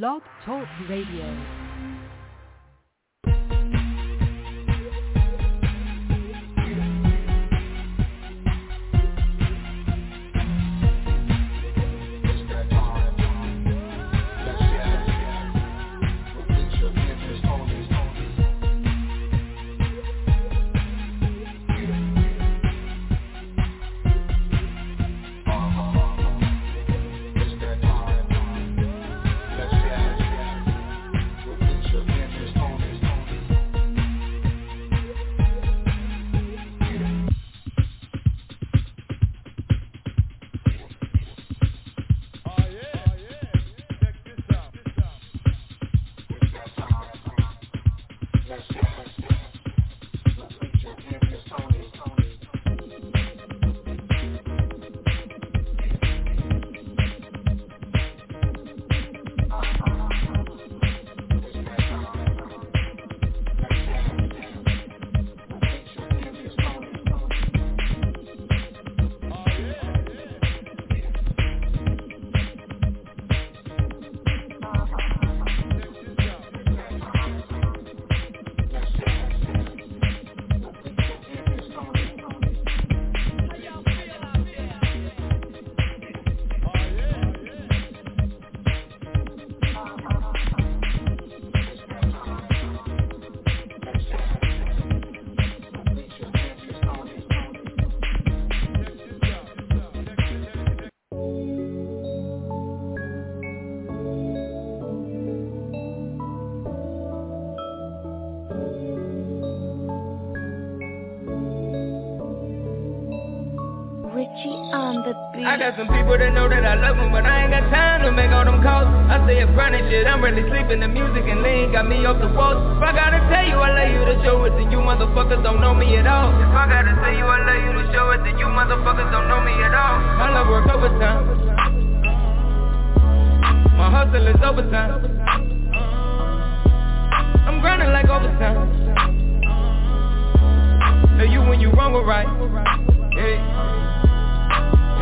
Blog Talk Radio. People know that I love them, but I ain't got time to make all them calls. I stay up grinding shit, I'm really sleeping. The music and lean got me off the walls. If I gotta tell you I love you to show it, then you motherfuckers don't know me at all. If I gotta tell you I love you to show it, then you motherfuckers don't know me at all. My love work overtime. My hustle is overtime. I'm grinding like overtime. Know you when you wrong or right. Yeah.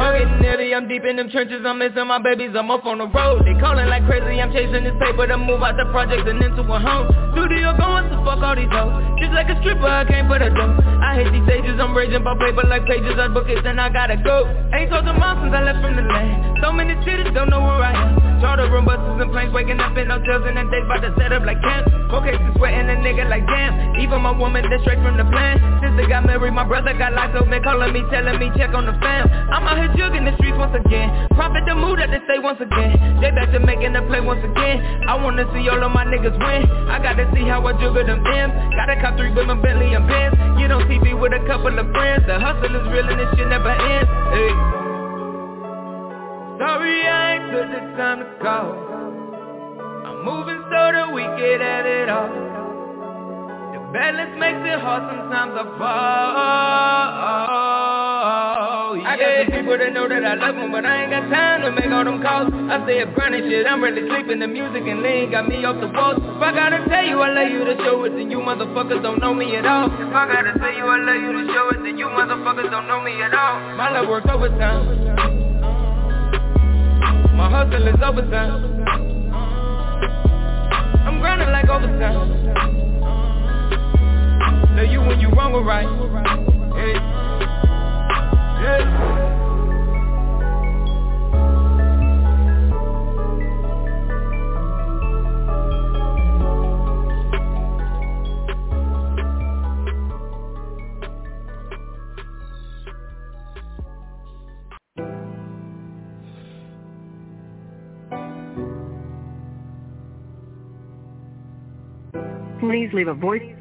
I'm getting nitty, I'm deep in them trenches, I'm missing my babies, I'm up on the road. They calling like crazy, I'm chasing this paper to move out the project and into a home. Studio going to fuck all these hoes. Just like a stripper, I can't put a dough. I hate these stages, I'm raging by paper like pages I book it, then I gotta go. Ain't talked to mom since I left from the land. So many cities, don't know where I am. Charter room buses and planes, waking up in hotels and then days about to set up like camps. Okay, so sweating a nigga like damn. Even my woman, that's straight from the plan. Since Sister got married, my brother got locked up, man calling me, telling me check on the fam. I'm out here jugging the streets once again. Profit the mood that they say once again. They back to making the play once again. I wanna see all of my niggas win. I gotta see how I juggle them M's. Gotta cop three my Bentley and Benz. Get on TV with a couple of friends. The hustle is real and this shit never ends. Hey. Sorry I ain't took the time to call. I'm moving so that we get at it all. The balance makes it hard sometimes I fall yeah. I got some people that know that I love them But I ain't got time to make all them calls. I stay up grinding shit, I'm really sleeping. The music and lean got me off the walls. If I gotta tell you I love you to show it Then you motherfuckers don't know me at all. If I gotta tell you I love you to show it Then you motherfuckers don't know me at all. My love works overtime. My hustle is overtime. I'm grinding like overtime. Know you when you wrong or right. Hey. Please leave a voice.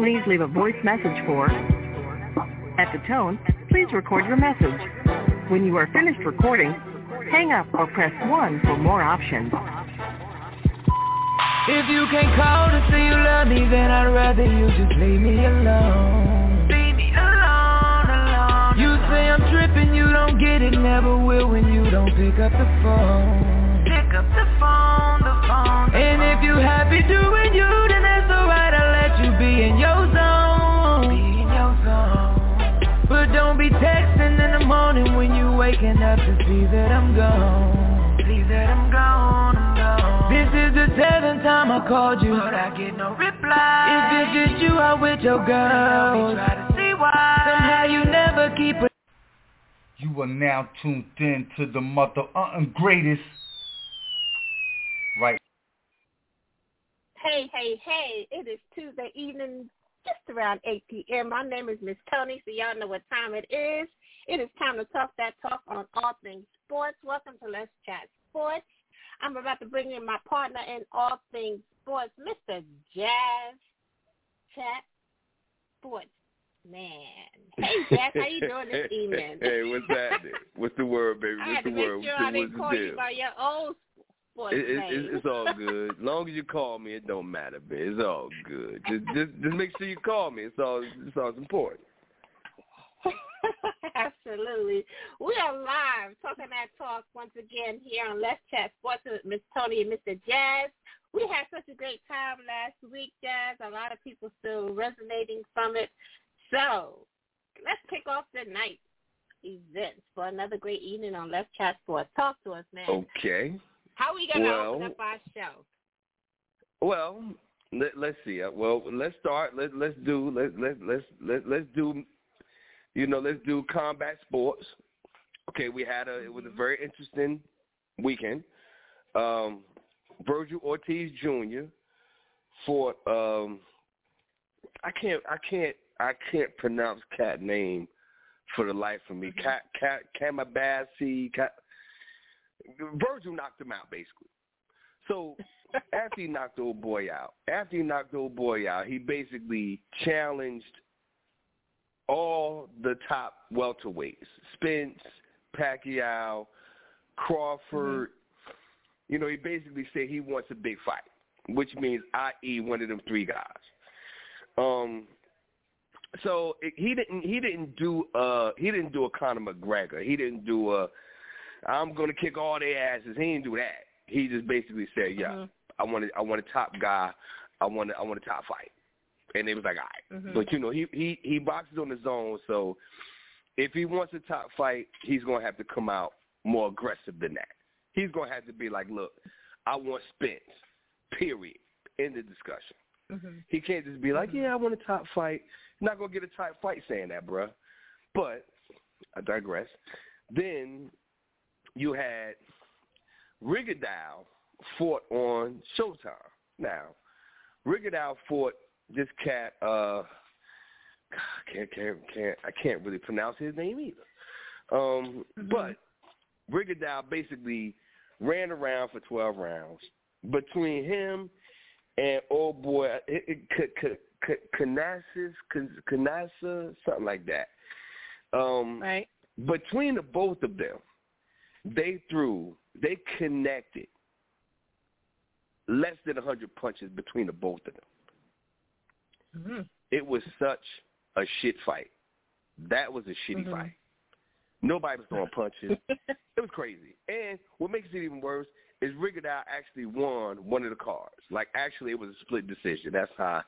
Please leave a voice message for. At the tone, please record your message. When you are finished recording, hang up or press 1 for more options. If you can't call to say you love me, then I'd rather you just leave me alone. Leave me alone, alone. You say I'm tripping, you don't get it, never will when you don't pick up the phone. Pick up the phone, the phone. And if you happy doing you, then waking up to see that I'm gone. See that I'm gone, I'm gone. This is the seventh time I called you. But I get no reply. If it's just you out with your girl Try to see why. Somehow you never keep it You are now tuned in to the mother uh, greatest. Right. Hey, hey, hey, it is Tuesday evening, just around 8 p.m. My name is Miss Toni, so y'all know what time it is. It is time to talk that talk on all things sports. Welcome to Let's Chat Sports. I'm about to bring in my partner in all things sports, Mr. Jazz Chat Sports. Man. Hey, Jazz, how you doing this evening? hey, what's happening? What's the word, baby? What's the word? Sure what's the, I didn't call you by your old sports it, it, it, it's all good. As long as you call me, it don't matter, man. It's all good. Just, just, just make sure you call me. It's all, it's all important. Absolutely. We are live talking that talk once again here on Let's Chat Sports with Miss Toni and Mr. Jazz. We had such a great time last week, Jazz. A lot of people still resonating from it. So let's kick off the night events for another great evening on Let's Chat Sports. Talk to us, man. Okay. How are we gonna Well- open up our show? Well, let, let's see. Uh, Well, let's start. Let let's do let let let's let let's do. You know, let's do combat sports. Okay, we had a it was a very interesting weekend. Um, Vergil Ortiz Jr. fought. Um, I can't I can't I can't pronounce cat name for the life of me. Cat cat Kamabasi. Cat, Vergil knocked him out basically. So after he knocked the old boy out, after he knocked the old boy out, he basically challenged all the top welterweights: Spence, Pacquiao, Crawford. You know, he basically said he wants a big fight, which means i.e. one of them three guys. Um, so it, he didn't he didn't do uh he didn't do a Conor McGregor. He didn't do a I'm gonna kick all their asses. He didn't do that. He just basically said, yeah, Mhm. I want a, I want a top guy. I want a, I want a top fight. And they was like, all right. Mhm. But you know, he he he boxes on his own, so if he wants a top fight, he's gonna have to come out more aggressive than that. He's gonna have to be like, look, I want Spence. Period. End of discussion. Mhm. He can't just be like, yeah, I want a top fight. Not gonna get a top fight saying that, bruh. But I digress. Then you had Rigondeaux fought on Showtime. Now, Rigondeaux fought this cat. Uh, can't can't can't I can't really pronounce his name either. Um, but Rigondeaux basically ran around for twelve rounds between him and old boy it, it, K- K- Canassis, Canassa, something like that. Um, Right. between the both of them, they threw, they connected less than 100 punches between the both of them. Mhm. It was such a shit fight. That was a shitty Mhm. fight. Nobody was throwing punches. it was crazy. And what makes it even worse is Rigondeaux actually won one of the cards. Like actually, it was a split decision. That's how.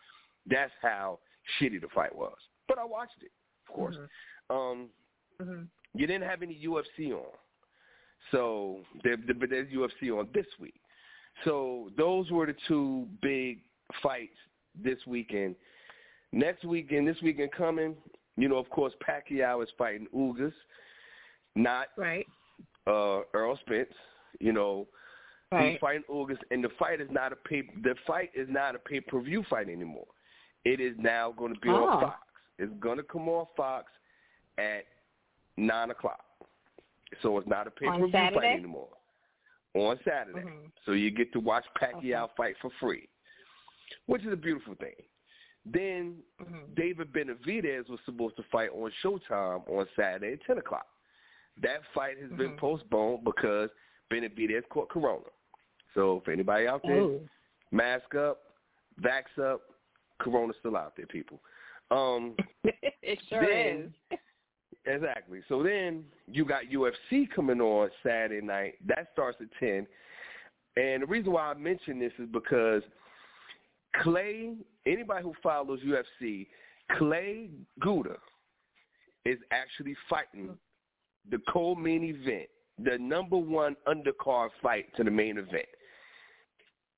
That's how shitty the fight was. But I watched it, of course. Um, Mhm. you didn't have any UFC on, so there, but there's UFC on this week. So those were the two big fights this weekend. Next weekend, this weekend coming, you know, of course, Pacquiao is fighting Ugas, not Right. uh, Errol Spence. You know, he's fighting Ugas, and the fight is not a pay. The fight is not a pay per view fight anymore. It is now going to be Oh. on Fox. It's going to come on Fox at nine o'clock. So it's not a pay per view fight anymore. On Saturday, Mhm. so you get to watch Pacquiao fight for free, which is a beautiful thing. Then Mhm. David Benavidez was supposed to fight on Showtime on Saturday at ten o'clock. That fight has been Mhm. postponed because Benavidez caught corona. So if anybody out there, Oh. mask up, vax up, corona's still out there, people. Um, it sure then, is. Exactly. So then you got UFC coming on Saturday night. That starts at ten. And the reason why I mention this is because Clay, anybody who follows UFC, Clay Guida is actually fighting the co-main event, the number one undercard fight to the main event.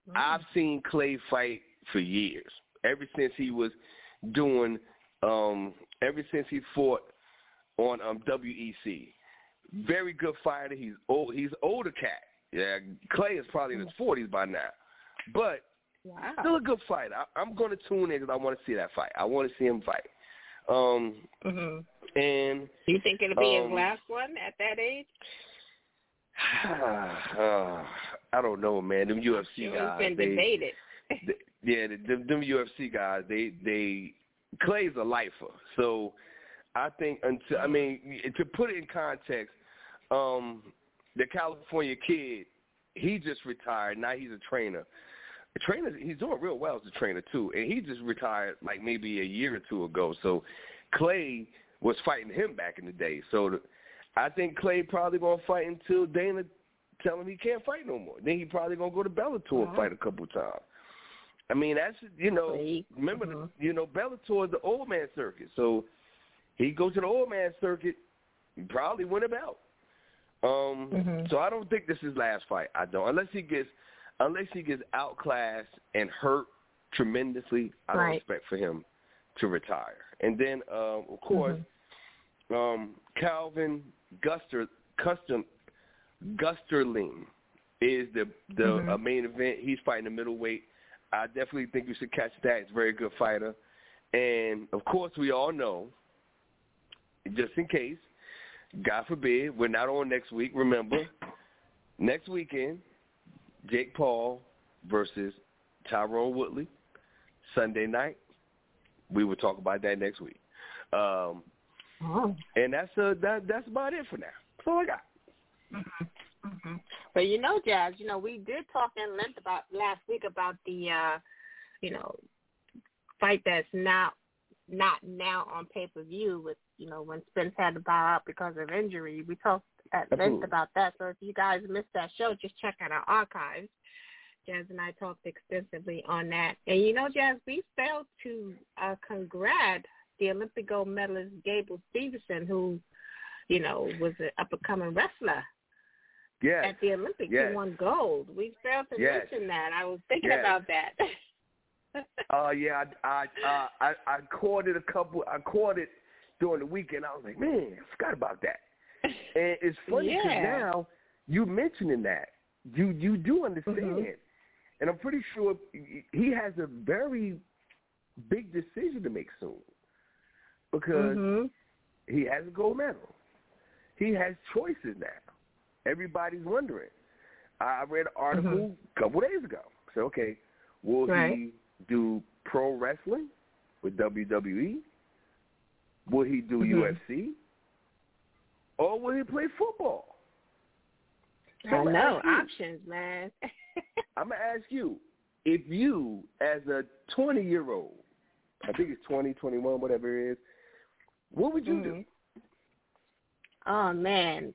Mm-hmm. I've seen Clay fight for years, ever since he was doing, um, ever since he fought on um, WEC. Very good fighter. He's old. He's older cat. Yeah, Clay is probably in his forties by now, but Wow. still a good fight. I, I'm going to tune in because I want to see that fight. I want to see him fight. Um, hmm and You think it'll be his Um, last one at that age? uh, I don't know, man. Them UFC guys, been they, debated. th- yeah, the, them, them UFC guys, they they Clay's a lifer. So I think until I mean to put it in context, um, the California kid, he just retired. Now he's a trainer. A trainer, he's doing real well as a trainer too, and he just retired like maybe a year or two ago. So Clay was fighting him back in the day. So the, I think Clay probably gonna fight until Dana tell him he can't fight no more. Then he probably gonna go to Bellator and fight a couple times. I mean, that's you know, Clay, remember mhm. the, you know Bellator is the old man circuit, so he go to the old man circuit, he probably win a belt. Um, Mhm. so I don't think this is his last fight. I don't, unless he gets unless he gets outclassed and hurt tremendously. I don't expect for him to retire. And then, um, of course, Mm-hmm. um, Calvin Guster Custom Gusterling is the the Mhm. uh, main event. He's fighting the middleweight. I definitely think you should catch that. He's a very good fighter. And of course, we all know, just in case, God forbid, we're not on next week. Remember, next weekend, Jake Paul versus Tyrone Woodley, Sunday night. We will talk about that next week. Um, Oh. and that's uh, that that's about it for now. That's all I got. hmm But you know, Jazz, you know, we did talk in length about last week about the, uh, you know, fight that's now not now on pay per view with, you know, when Spence had to bow out because of injury. We talked at length about that. So if you guys missed that show, just check out our archives. Jazz and I talked extensively on that. And you know, Jazz, we failed to uh, congrat the Olympic gold medalist Gable Steveson, who, you know, was an up and coming wrestler Yes. at the Olympics Yes. who won gold. We failed to Yes. mention that. I was thinking Yes. about that. Uh, yeah, I I, uh, I I caught it a couple. I caught it during the weekend. I was like, man, I forgot about that. And it's funny because Yeah. now you mentioning that you you do understand, Mhm. and I'm pretty sure he has a very big decision to make soon because hmm he has a gold medal. He has choices now. Everybody's wondering. I read an article a couple days ago. So okay, will Right. he do pro wrestling with WWE? Will he do Mhm. UFC? Or will he play football? So I know you- options, man. I'm gonna ask you, if you, as a 20 year old, I think it's 20, 21, whatever it is, what would you do? Mhm. Oh man,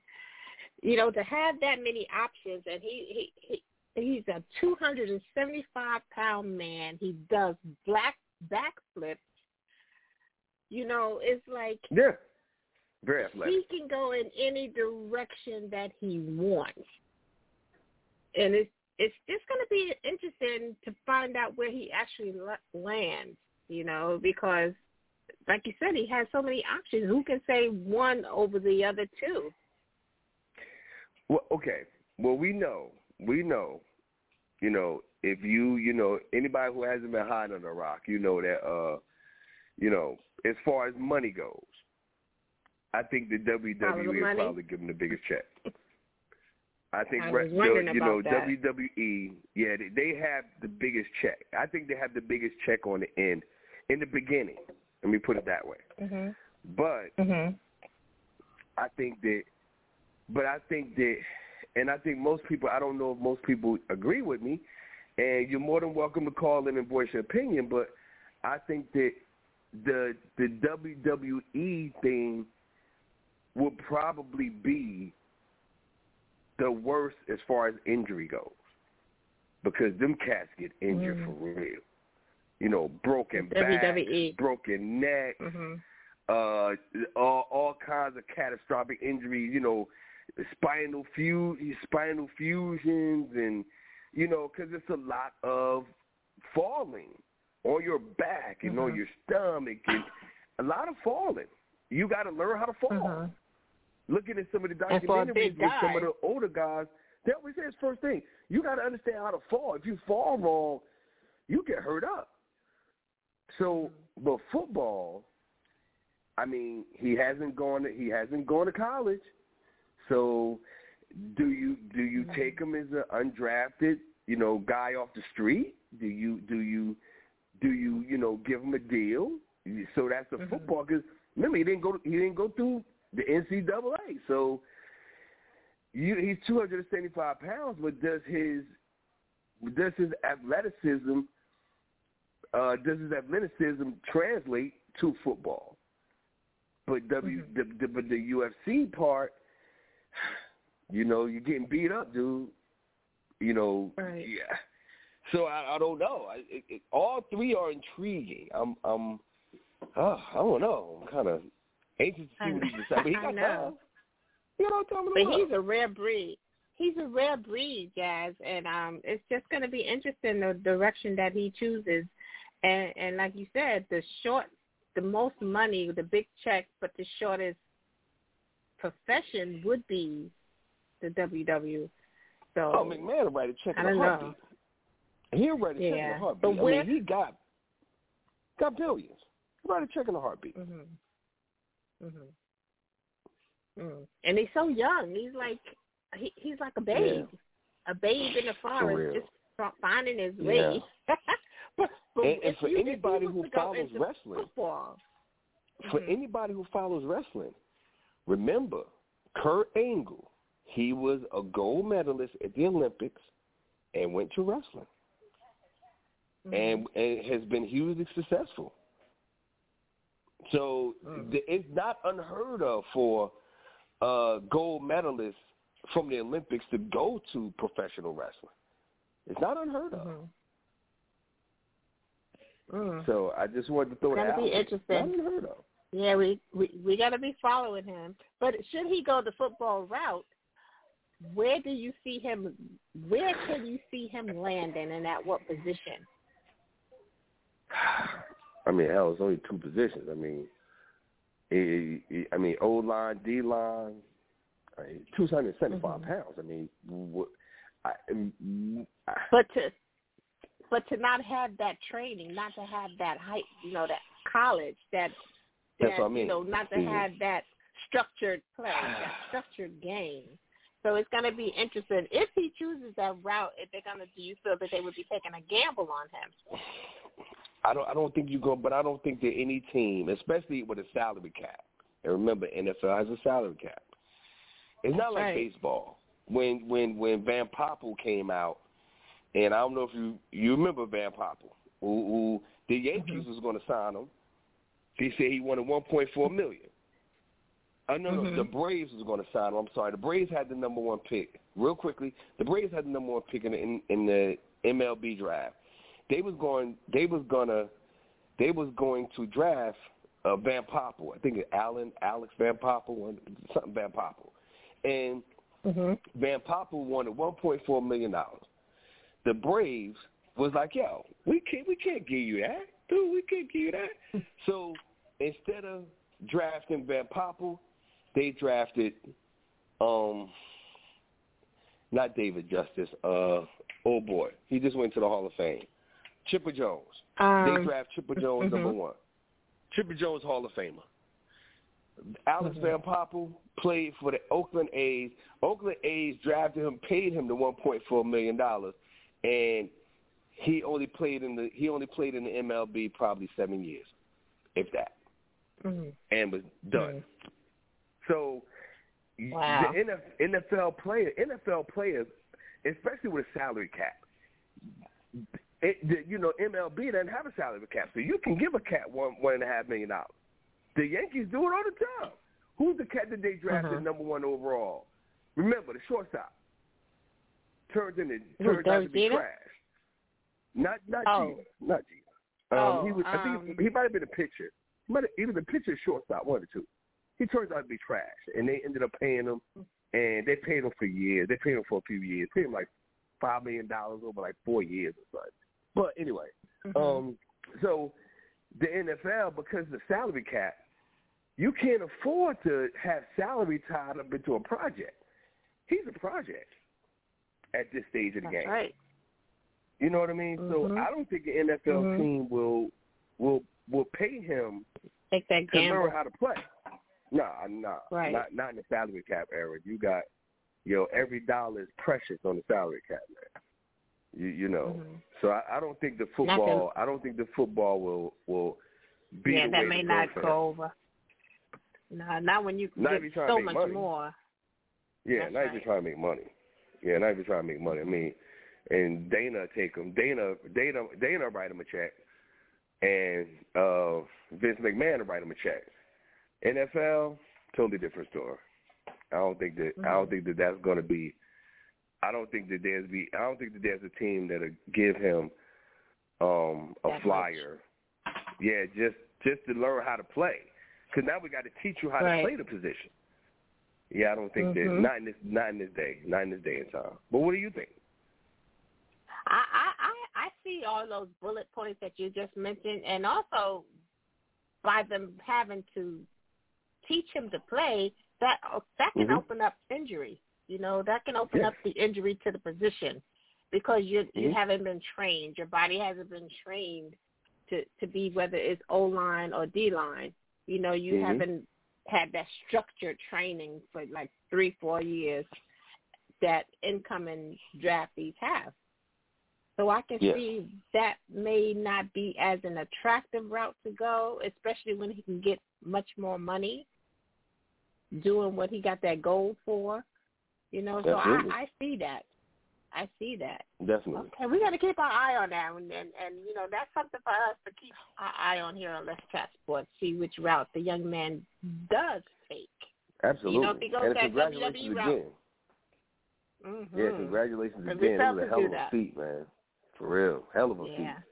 you know to have that many options, and he he, he he's a 275 pound man. He does black backflips. You know, it's like Yeah, very athletic. he can go in any direction that he wants, and it's it's just going to be interesting to find out where he actually lands. You know, because like you said, he has so many options. Who can say one over the other two? Well, okay. Well, we know, we know, you know, if you, you know, anybody who hasn't been hiding on the rock, you know that, uh, you know, as far as money goes, I think the WWE will probably give him the biggest check. I think I re- the, you know that. WWE, yeah, they, they have the biggest check. I think they have the biggest check on the end in the beginning. Let me put it that way. Mhm. But Mhm. I think that, but I think that, and I think most people, I don't know if most people agree with me, and you're more than welcome to call in and voice your opinion, but I think that the the WWE thing will probably be the worst as far as injury goes, because them cats get injured Mm. for real. You know, broken WWE. backs, broken necks, Mhm. uh, all, all kinds of catastrophic injuries. You know, spinal fu- spinal fusions, and you know, because it's a lot of falling on your back and mm-hmm. on your stomach, and a lot of falling. You got to learn how to fall. Mm-hmm. Looking at some of the And for a documentaries with some of the older guys, that was his first thing. You got to understand how to fall. If you fall wrong, you get hurt up. So, but football, I mean, he hasn't gone. To, he hasn't gone to college. So, do you do you take him as an undrafted, you know, guy off the street? Do you do you do you you know give him a deal? So that's a football because remember he didn't go he didn't go through the NCAA. So you, he's 275 pounds, but does his does his athleticism uh, does his athleticism translate to football? But W the, the but the UFC part, you know, you're getting beat up, dude. You know, Right. yeah. So I, I don't know. I, it, it, all three are intriguing. I'm, I'm, uh, I don't know. I'm kind of anxious to see what he decides. But he got know. You know, But he's a rare breed. He's a rare breed, Jazz, and um, it's just going to be interesting the direction that he chooses. And and like you said, the short, the most money, the big check, but the shortest profession would be the WW. So Oh, McMahon will write a check I in a don't know. He'll write a check in Yeah, a heartbeat. but I where- mean, he got got billions. He'll write a check in a heartbeat. Mhm. Mhm. Mm. And he's so young. He's like he, he's like a babe, a babe in the forest, just finding his Yeah. way. but, but And- and for you, anybody who follows wrestling, football, For Mhm. anybody who follows wrestling, remember Kurt Angle. He was a gold medalist at the Olympics and went to wrestling, Mhm. and, and has been hugely successful. So Mhm. the, it's not unheard of for uh, gold medalists from the Olympics to go to professional wrestling. It's not unheard of. Mhm. Mm. So I just wanted to throw That'll that out. be interesting. Not unheard of. Yeah, we we we got to be following him. But should he go the football route, where do you see him? Where can you see him landing, and at what position? I mean, hell, it's only two positions. I mean, it, it, I mean, O line, D line, two hundred seventy-five Mhm. pounds. I mean, what? I, mm, I, But to but to not have that training, not to have that height, you know, that college, that that I mean. you know, not to Mhm. have that structured play, that structured game. So it's going to be interesting if he chooses that route. If they're going to, do you feel that they would be taking a gamble on him? I don't. I don't think you go, but I don't think that any team, especially with a salary cap, and remember, NFL has a salary cap. It's not That's like right. baseball. When when when Van Poppel came out, and I don't know if you you remember Van Poppel, who, who the Yankees Mm-hmm. was going to sign him. He said he wanted one point four million. Uh, no, no, Mhm. the Braves was going to sign him. I'm sorry, the Braves had the number one pick. Real quickly, the Braves had the number one pick in the, in, in the MLB draft. They was going. They was gonna. They was going to draft uh, Van Poppel. I think it's Alan Alex Van Poppel, something Van Poppel, and Mm-hmm. Van Poppel wanted one point four million dollars. The Braves was like, "Yo, we can't, we can't give you that, dude. We can't give you that." so instead of drafting Van Poppel, they drafted, um, not David Justice. Uh, oh boy, he just went to the Hall of Fame. Chipper Jones. they Um, draft Chipper Jones number mhm. one. Chipper Jones Hall of Famer. Alex Van Poppel played for the Oakland A's. Oakland A's drafted him, paid him the one point four million dollars, and he only played in the he only played in the MLB probably seven years, if that, Mhm. and was done. So Wow. the NFL player, NFL players, especially with a salary cap, it, you know MLB doesn't have a salary cap, so you can give a cat one one and a half million dollars. The Yankees do it all the time. Who's the cat that they drafted Mhm. number one overall? Remember the shortstop turns into turns out to be Jeter? trash. Not not Oh. Jeter, not Jeter. Um, Oh, he was. I think um, he might have been a pitcher. He, might have, either the pitcher or shortstop, one or two. He turns out to be trash, and they ended up paying him, and they paid him for years. They paid him for a few years, paid him like five million dollars over like four years or something. But anyway, Mm-hmm. um, so the NFL because of the salary cap, you can't afford to have salary tied up into a project. He's a project at this stage of the That's game. right. You know what I mean? So Mhm. I don't think the NFL Mhm. team will will will pay him Take that to learn how to play. Nah, nah, Right. not not in the salary cap era. You got, yo, every dollar is precious on the salary cap, man. You you know. Mhm. So I, I don't think the football. I don't think the football will will be yeah, that may not go over. No, not when you Not get if you're trying so much money. more. Yeah, That's not even right. trying to make money. Yeah, not even trying to make money. I mean, and Dana take him. Dana, Dana, Dana write him a check, and uh Vince McMahon write him a check. NFL, totally different story. I don't think that. I Mm-hmm. don't think that that's going to be. I don't think that there's be. I don't think that there's a team that'll give him um a That much. flyer. Yeah, just just to learn how to play. Because now we got to teach you how Right. to play the position. Yeah, I don't think that Mhm. not in this not in this day, not in this day and time. But what do you think? I, I, I, see all those bullet points that you just mentioned, and also by them having to teach him to play, that that can Mhm. open up injury. You know, that can open Yes. up the injury to the position because you you Mhm. haven't been trained. Your body hasn't been trained to to be whether it's O line or D line. You know, you Mhm. haven't had that structured training for like three, four years that incoming draftees have. So I can Yes. see that may not be as an attractive route to go, especially when he can get much more money doing what he got that goal for. You know, so I, I see that. I see that. Definitely. Okay, we got to keep our eye on that, and, and and you know that's something for us to keep our eye on here on Let's Chat Sports. See which route the young man does take. Absolutely. You know, if he goes and that congratulations WWE route. again. Mm-hmm. Yeah, congratulations again. we It was a to hell do of a that. feat, man. For real. Hell of a Yeah. feat.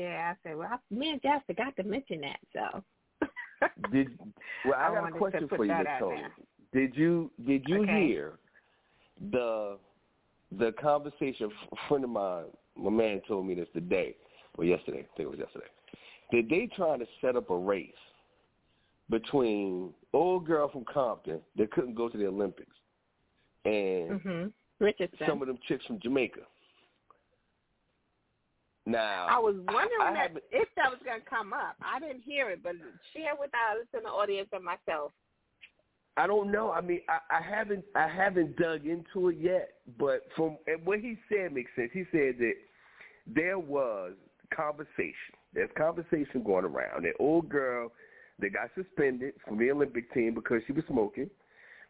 Yeah, I said, well, I, me and Jess forgot to mention that, so. Did well I, I got a wanted to question put for you, that Miss Toni. Did you did you Okay. hear the the conversation a friend of mine, my man told me this today or yesterday, I think it was yesterday. That they trying to set up a race between old girl from Compton that couldn't go to the Olympics and hmm Richardson. some of them chicks from Jamaica. Now I was wondering I that if that was going to come up. I didn't hear it, but share with our listening audience and myself. I don't know. I mean, I, I haven't I haven't dug into it yet, but from and what he said makes sense. He said that there was conversation. There's conversation going around. That old girl that got suspended from the Olympic team because she was smoking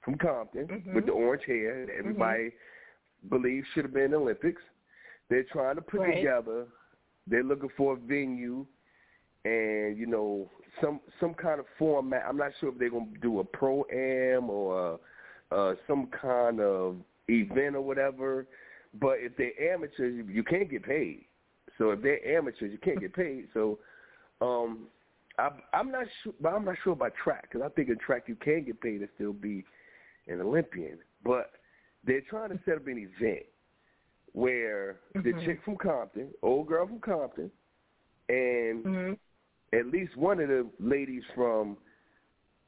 from Compton Mhm. with the orange hair that everybody believes should have been in the Olympics. They're trying to put Right. together. They're looking for a venue and you know some some kind of format. I'm not sure if they're gonna do a pro am or uh, some kind of event or whatever. But if they're amateurs, you, you can't get paid. So if they're amateurs, you can't get paid. So um, I, I'm not sure, but I'm not sure about track because I think in track you can get paid and still be an Olympian. But they're trying to set up an event where the Mhm. chick from Compton, old girl from Compton, and hmm at least one of the ladies from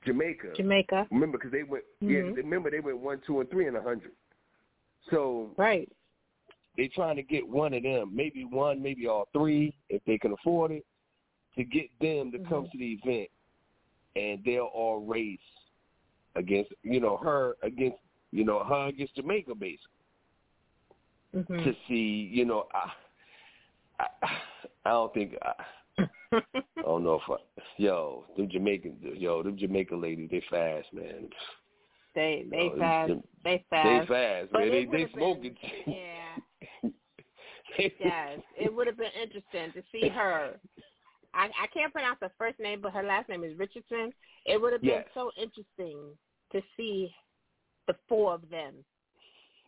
Jamaica. Jamaica. Remember, because they went. Yeah, Mhm. remember they went one, two, and three in a hundred. So Right. they trying to get one of them, maybe one, maybe all three, if they can afford it, to get them to come Mhm. to the event, and they'll all race against, you know, her against, you know, her against Jamaica, basically, hmm to see, you know, I, I, I don't think. I, I don't know if I, yo, them Jamaican, yo, them Jamaican ladies, they fast, man. they they Yo, fast. them- They They fast. fast, But man. They they been- smoking. Yeah. Yes, it would have been interesting to see her. I, I can't pronounce her first name, but her last name is Richardson. It would have been Yes. so interesting to see the four of them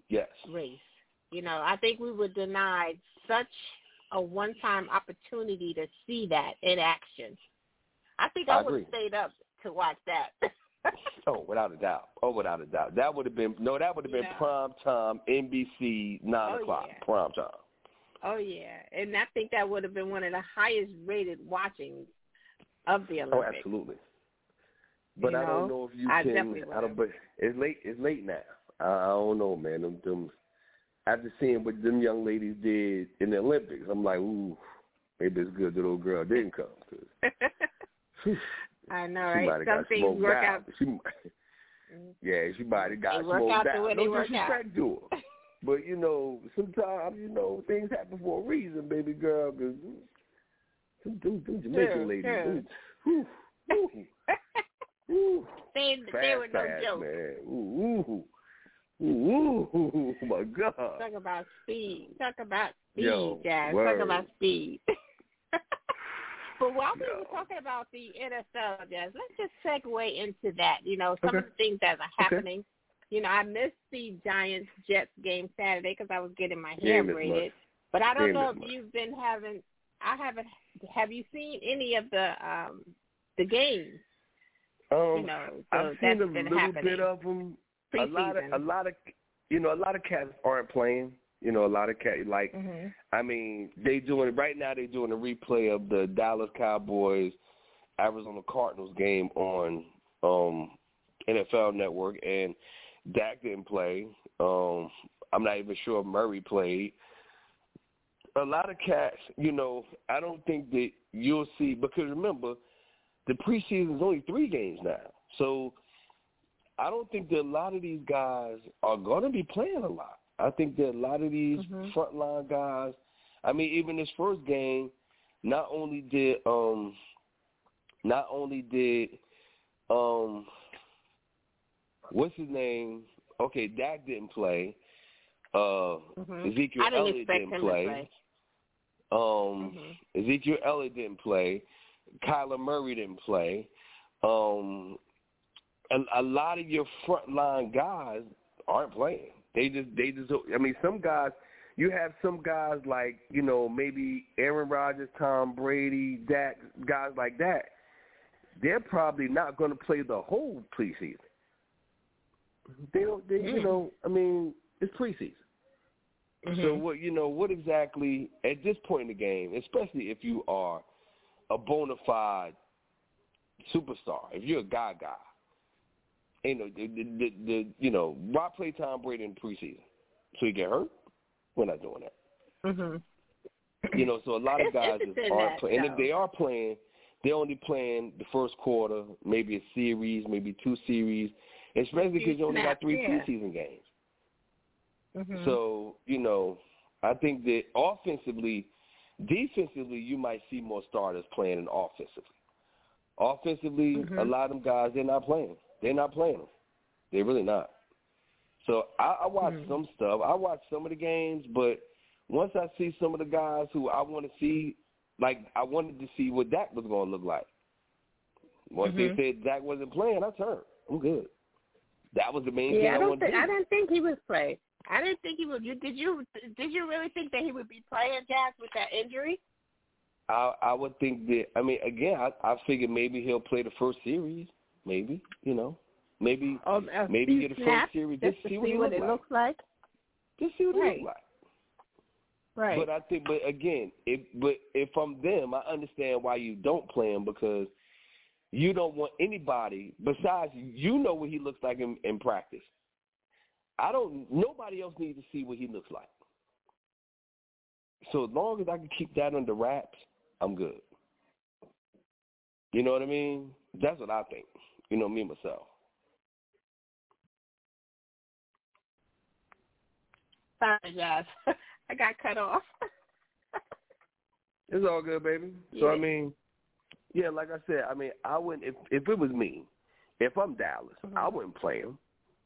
yes. race. You know, I think we were denied such a one-time opportunity to see that in action. I think I, I would have stayed up to watch that. Oh, without a doubt. Oh, without a doubt. That would have been no. That would have been Yeah. prime time NBC nine Oh, o'clock yeah. prime time. oh yeah, and I think that would have been one of the highest rated watchings of the oh, Olympics. Oh, absolutely. But You I don't know, if you I can. definitely I don't. But it's late. It's late now. I, I don't know, man. Them, them. After seeing what them young ladies did in the Olympics, I'm like, ooh, maybe it's good that old girl didn't come. 'cause I know, right? Some things work out. She, mm-hmm. yeah, she might have got They smoked out the way no they work out. disrespect to her. But you know, sometimes you know things happen for a reason, baby girl. Cause them, them, them Jamaican True, ladies, true. them, whew, whew, whew, they fast, they were no fast, joke. man. Ooh, ooh, ooh, oh my God. Talk about speed. Talk about speed, Yo, Jazz. word. Talk about speed. but while we Yo. were talking about the NFL, Jazz, let's just segue into that. You know, some of the things that are happening. You know, I missed the Giants Jets game Saturday because I was getting my hair Didn't braided. But I don't Didn't know if much. you've been having. I haven't. Have you seen any of the um the games? Um, You know, so I've that's seen a been little happening. bit of them. A lot of, a lot of, you know, a lot of cats aren't playing. You know, a lot of cat like hmm I mean, they doing right now. They're doing a replay of the Dallas Cowboys Arizona Cardinals game on um NFL Network, and Dak didn't play. Um, I'm not even sure if Murray played. A lot of cats, you know, I don't think that you'll see because remember, the preseason is only three games now, so I don't think that a lot of these guys are going to be playing a lot. I think that a lot of these Mhm. frontline guys. I mean, even this first game, not only did um, not only did um, what's his name? Okay, Dak didn't play. Uh, Mhm. Ezekiel I didn't Elliott didn't play. play. Um, Mhm. Ezekiel Elliott didn't play. Kyler Murray didn't play. Um, a, a lot of your frontline guys aren't playing. They just, they just. I mean, some guys. You have some guys like you know maybe Aaron Rodgers, Tom Brady, Dak, guys like that. They're probably not going to play the whole preseason. They don't. They, You Mm. know, I mean, it's preseason. So Mhm. what you know? What exactly at this point in the game, especially if you are a bona fide superstar, if you're a guy guy, you know the, the, the, the you know why play Tom Brady in preseason? So he get hurt? We're not doing that. Mhm. You know, so a lot of guys just aren't playing. And if they are playing, they're only playing the first quarter, maybe a series, maybe two series, especially because you only got three yeah. preseason games. Mhm. So, you know, I think that offensively, defensively, you might see more starters playing than offensively. Offensively, Mhm. a lot of them guys, they're not playing. They're not playing them. They're really not. So I, I watch Mhm. some stuff. I watch some of the games, but once I see some of the guys who I want to see, like I wanted to see what Dak was going to look like. Once Mhm. they said Dak wasn't playing, I turned. I'm good. That was the main thing yeah, I I don't think I didn't think he was playing. I didn't think he would. You did you did you really think that he would be playing Jazz with that injury? I I would think that I mean again I I figured maybe he'll play the first series maybe you know maybe um, a Maybe get a first series just just see see what he what look it like. looks like. just see what Right. look like. Right. But I think but again if but if I'm them I understand why you don't play him because you don't want anybody besides you know what he looks like in, in practice. I don't nobody else needs to see what he looks like. So as long as I can keep that under wraps, I'm good. You know what I mean? That's what I think. You know, me myself. Sorry, Jazz. I got cut off. It's all good, baby. So I mean, yeah, like I said, I mean, I wouldn't if if it was me, if I'm Dallas, Mhm. I wouldn't play him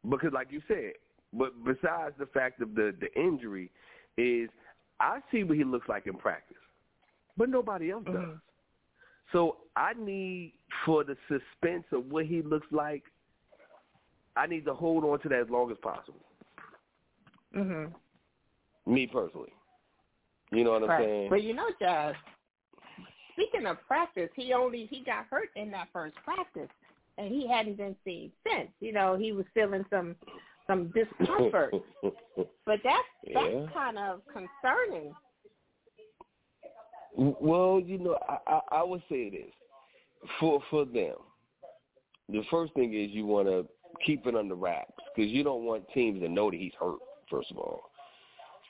because, like you said, but besides the fact of the the injury, is I see what he looks like in practice, but nobody else does. Mhm. So I need for the suspense of what he looks like. I need to hold on to that as long as possible. Mhm. Me personally, you know what I'm saying? But you know, Jazz, speaking of practice, he only he got hurt in that first practice, and he hadn't been seen since. You know, he was feeling some some discomfort, but that's that's Yeah. kind of concerning. Well, you know, I, I, I would say this for for them. The first thing is you want to keep it under wraps because you don't want teams to know that he's hurt. First of all,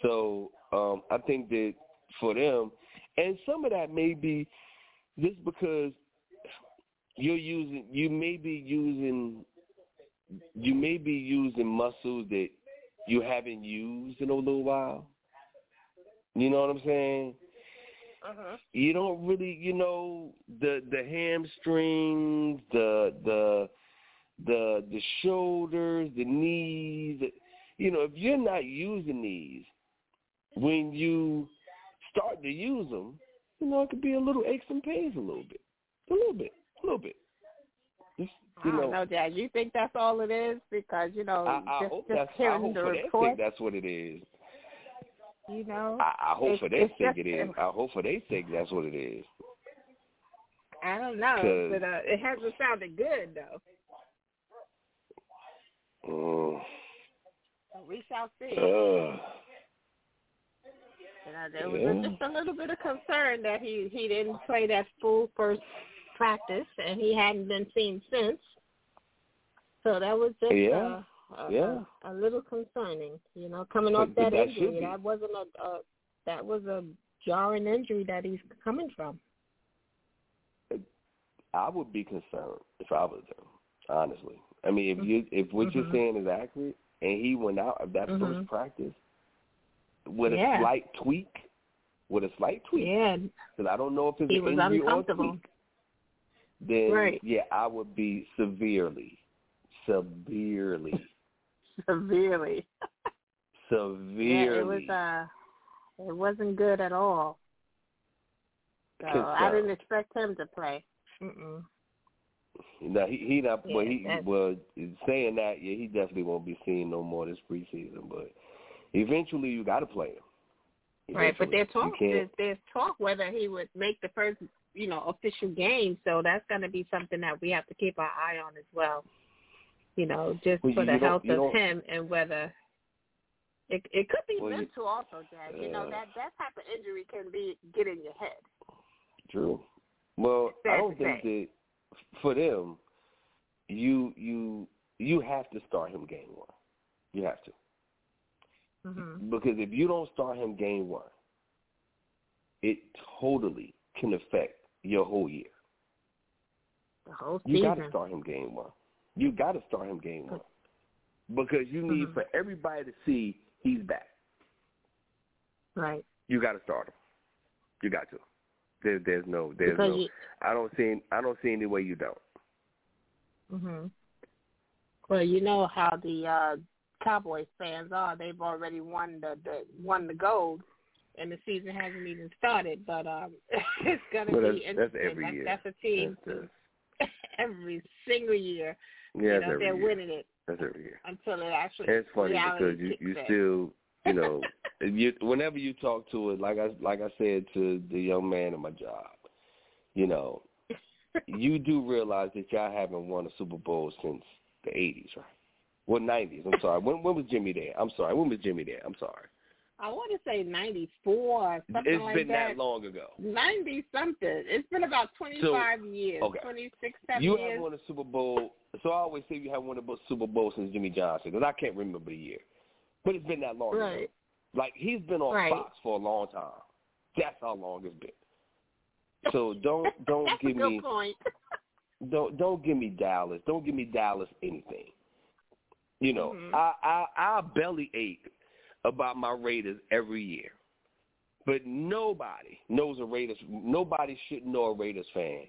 so um, I think that for them, and some of that may be just because you're using, you may be using, you may be using muscles that you haven't used in a little while. You know what I'm saying? Uh-huh. you don't really you know the the hamstrings the the the the shoulders the knees you know if you're not using these when you start to use them you know it could be a little aches and pains a little bit a little bit a little bit Just, you I don't know know, Dad. You think that's all it is? Because you know, I, I just, hope just that's I hearing hope the report, that's what it is you know, I, I hope for their it's sake it is I hope for their sake that's what it is I don't know, but uh, it hasn't sounded good though. So we shall see. Ugh. You know, there was Yeah. just a little bit of concern that he he didn't play that full first practice, and he hadn't been seen since. So that was just Yeah. uh, a, Yeah. a, a little concerning. You know, coming off that, that injury, that wasn't a, a that was a jarring injury that he's coming from. I would be concerned if I was him, honestly. I mean, if you if what you're Mhm. saying is accurate, and he went out of that Mhm. first practice with Yeah. a slight tweak, with a slight tweak, Yeah, because I don't know if it's he an was injury or tweak. Then Right. yeah, I would be severely, severely, severely. severely. Yeah, it was uh it wasn't good at all. So I didn't expect him to play. Mm-mm. No, he he not. well, Yeah, he well saying that. Yeah, he definitely won't be seen no more this preseason. But eventually, you got to play him. Right, but Eventually. there's talk there's, there's talk whether he would make the first you know official game. So that's going to be something that we have to keep our eye on as well. You know, just Well, for the health of him and whether it it could be Well, you- mental also, Dad. You know that that type of injury can be get in your head. True. Well, Sad I don't think that for them, you you you have to start him game one. You have to hmm because if you don't start him game one, it totally can affect your whole year. The whole season. You got to start him game one. You got to start him game one because you need Mhm. for everybody to see he's back. Right. You got to start him. You got to. There, there's no. There's because no. you I don't see. I don't see any way you don't. hmm Well, you know how the uh Cowboys fans are. They've already won the, the won the gold, and the season hasn't even started. But um it's gonna Well, be that's- that's every that's, year. that's a team That's- every single year. Yeah, you know, they're year. winning it That's every year. until it actually. It's funny because you you in. still you know you whenever you talk to it like I like I said to the young man at my job, you know, you do realize that y'all haven't won a Super Bowl since the eighties, right? Well, nineties. I'm sorry. When when was Jimmy there? I'm sorry. When was Jimmy there? I'm sorry. I want to say ninety four, something It's like been that. that long ago. Ninety something. It's been about twenty five years, okay. twenty six, seven You years. haven't won a Super Bowl. So I always say you haven't won a Super Bowl since Jimmy Johnson because I can't remember the year. But it's been that long. ago. Right. Like he's been on Right. Fox for a long time. That's how long it's been. So don't don't give me point. don't don't give me Dallas. Don't give me Dallas anything. You know, Mhm. I I I belly ache about my Raiders every year. But nobody knows a Raiders nobody should know a Raiders fan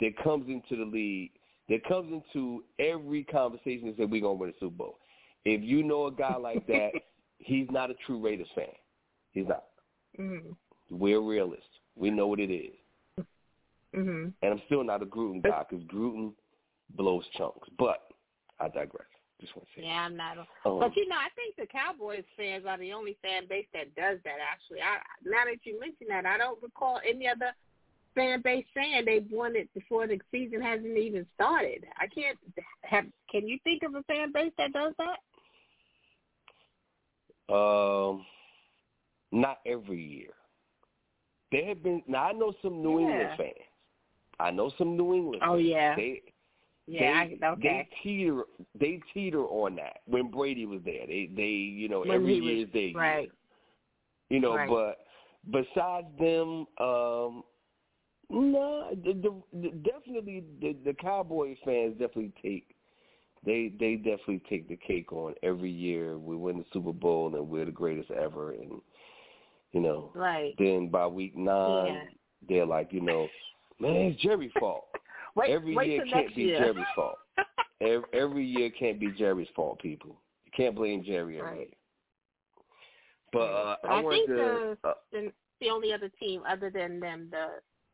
that comes into the league that comes into every conversation and says we're gonna win a Super Bowl. If you know a guy like that, he's not a true Raiders fan. He's not. Mhm. We're realists. We know what it is. Mhm. And I'm still not a Gruden guy because Gruden blows chunks. But I digress. Just want to say. Yeah, I'm not. A, Um, but you know, I think the Cowboys fans are the only fan base that does that. Actually, I now that you mention that, I don't recall any other fan base saying they won it before the season hasn't even started. I can't have. Can you think of a fan base that does that? Um, not every year. There have been. Now I know some New Yeah. England fans. I know some New England. Oh, fans. yeah. They Yeah, they, I, okay. They teeter. They teeter on that when Brady was there. They they you know When every year is their year. right. You know, Right. but besides them, um, no, the, the, the, definitely the, the Cowboys fans definitely take they they definitely take the cake on every year. We win the Super Bowl and we're the greatest ever, and you know, Right. then by week nine Yeah. they're like, you know, man, it's Jerry's fault. Wait, every wait year can't be year. Jerry's fault. Every, every year can't be Jerry's fault, people. You can't blame Jerry every Right. year. But uh, I, I think to. the- uh, the the only other team other than them, the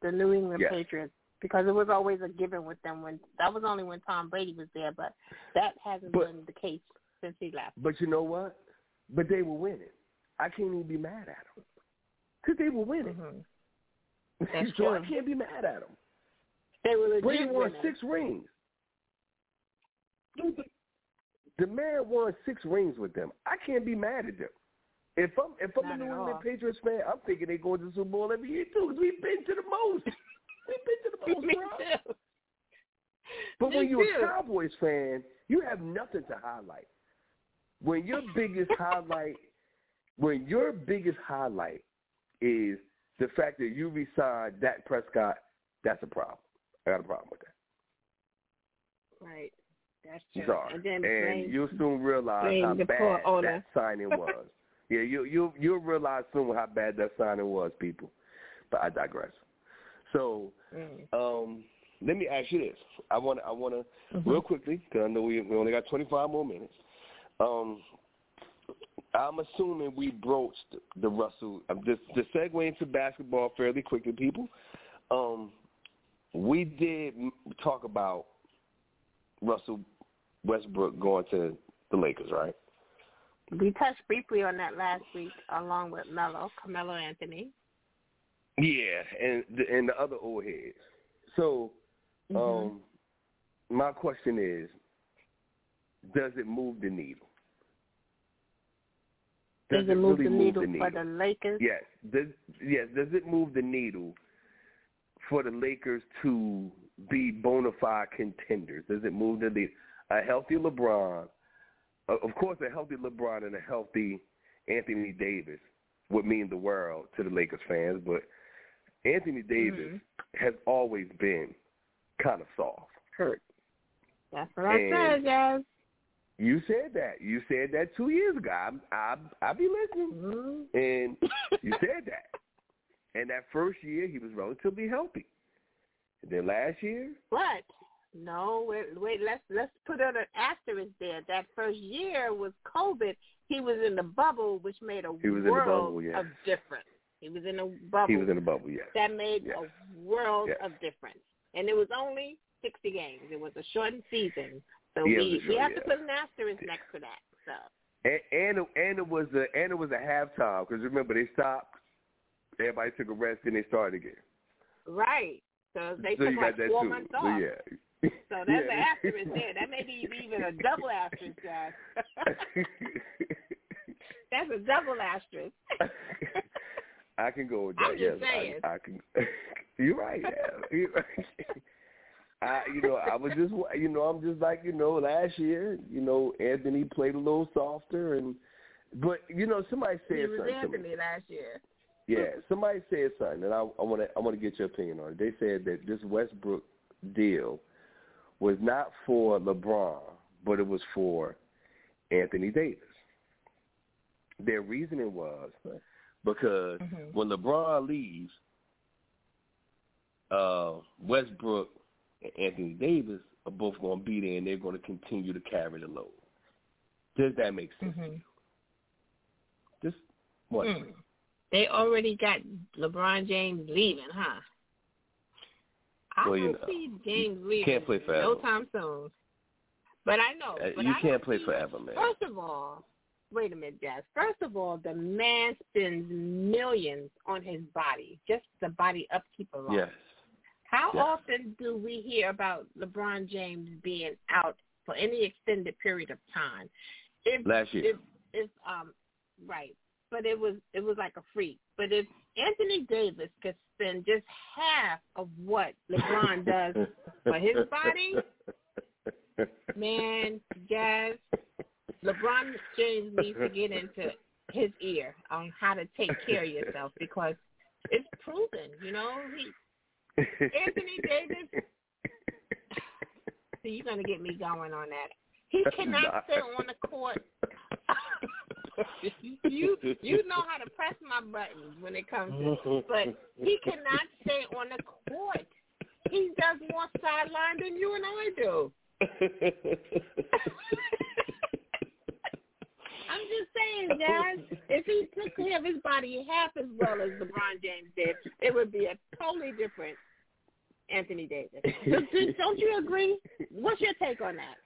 the New England Yes. Patriots, because it was always a given with them when that was only when Tom Brady was there, but that hasn't But- been the case since he left. But you know what? But they were winning. I can't even be mad at them because they were winning. Mhm. That's so I can't be mad at them. They were legit Brady won winners. six rings. The, man won six rings with them. I can't be mad at them. If I'm if I'm Not a New England all. Patriots fan, I'm thinking they go to the Super Bowl every year too. Cause we've been to the most. We've been to the most. Bro. But Me when you're too. a Cowboys fan, you have nothing to highlight. When your biggest highlight, when your biggest highlight is the fact that you resigned Dak Prescott, that's a problem. I got a problem with that. Right. That's true. sorry. And then and blame- you'll soon realize how bad that signing was. yeah, you you you'll realize soon how bad that signing was, people. But I digress. So, Mm. um, let me ask you this. I want I want to Mm-hmm. real quickly because I know we we only got 25 more minutes. Um, I'm assuming we broached the Russell. I'm just to segue into basketball fairly quickly, people. Um, we did talk about Russell Westbrook going to the Lakers, right? We touched briefly on that last week, along with Melo, Carmelo Anthony. Yeah, and the, and the other old heads. So, Mm-hmm. um, my question is, does it move the needle? Does, it move, the, needle for the Lakers? Yes. Does yes? Does it move the needle for the Lakers to be bona fide contenders? Does it move to the? A healthy LeBron, uh, of course, a healthy LeBron and a healthy Anthony Davis would mean the world to the Lakers fans. But Anthony Davis has always been kind of soft. Hurt. That's what I said, guys. You said that. You said that two years ago. I I I be listening. Mhm. And you said that. And that first year, he was relatively healthy. And then last year, But no, wait, wait. Let's let's put an asterisk there. That first year was COVID. He was in the bubble, which made a He was in the world bubble, yes. of difference. He was in a bubble. he was in the bubble, yes. that made Yes. a world Yes. of difference. And it was only 60 games. It was a shortened season. So Yeah, we, we have yeah. to put an asterisk next to that. So And and it, and it was a and it was a halftime because remember they stopped, everybody took a rest, and they started again. Right. So they so took like four too. months So off. yeah. So that's Yeah. an asterisk there. That may be even a double asterisk, guys. that's a double asterisk. I can go with that. I'm yes, just saying. I, I can. You're right. Yeah. You're right. I, you know, I was just, you know, I'm just like, you know, last year, you know, Anthony played a little softer, and but you know, somebody said He was something to me. Anthony last year. Yeah, somebody said something, and I want to I want to get your opinion on it. They said that this Westbrook deal was not for LeBron, but it was for Anthony Davis. Their reasoning was because Mhm. when LeBron leaves, uh, Westbrook and Anthony Davis are both going to be there, and they're going to continue to carry the load. Does that make sense? to Mhm. you? Just what? Mm. They already got LeBron James leaving, huh? I Well, don't you know, see James you leaving can't play forever. no time soon. But I know. Uh, but you I can't play forever, man. First of all, wait a minute, Jazz. First of all, the man spends millions on his body, just the body upkeep alone. Yes. How Yes. often do we hear about LeBron James being out for any extended period of time? If Last year. if if um right, but it was it was like a freak. But if Anthony Davis could spend just half of what LeBron does for his body, man, guys, LeBron James needs to get into his ear on how to take care of yourself because it's proven. You know, he Anthony Davis. See, you're gonna get me going on that. He cannot sit on the court. you you know how to press my buttons when it comes to, but he cannot stay on the court. He does more sideline than you and I do. I'm just saying, guys. If he took care of his body half as well as LeBron James did, it would be a totally different Anthony Davis. Don't- Don't you agree? What's your take on that?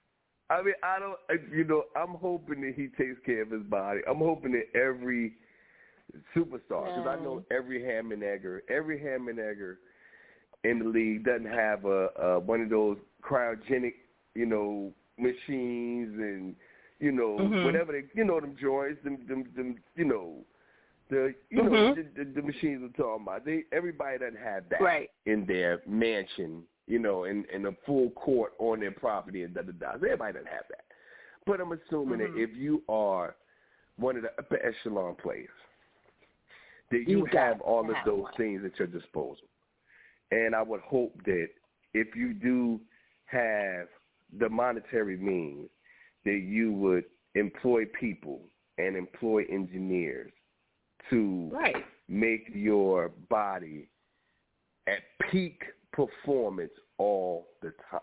I mean, I don't. You know, I'm hoping that he takes care of his body. I'm hoping that every superstar, because I know every Hammond Egger, every Hammond Egger in the league doesn't have a, a one of those cryogenic, you know, machines and you know Mhm. whatever they, you know, them joints, them, them, them, you know, the, you know, Mhm. the, the, the machines we're talking about. They everybody doesn't have that Right. in their mansion, you know, in, in a full court on their property and da da da. Everybody doesn't have that. But I'm assuming Mhm. that if you are one of the upper echelon players, that you, You have all of have those one. things at your disposal. And I would hope that if you do have the monetary means, that you would employ people and employ engineers to Right. make your body at peak performance all the time.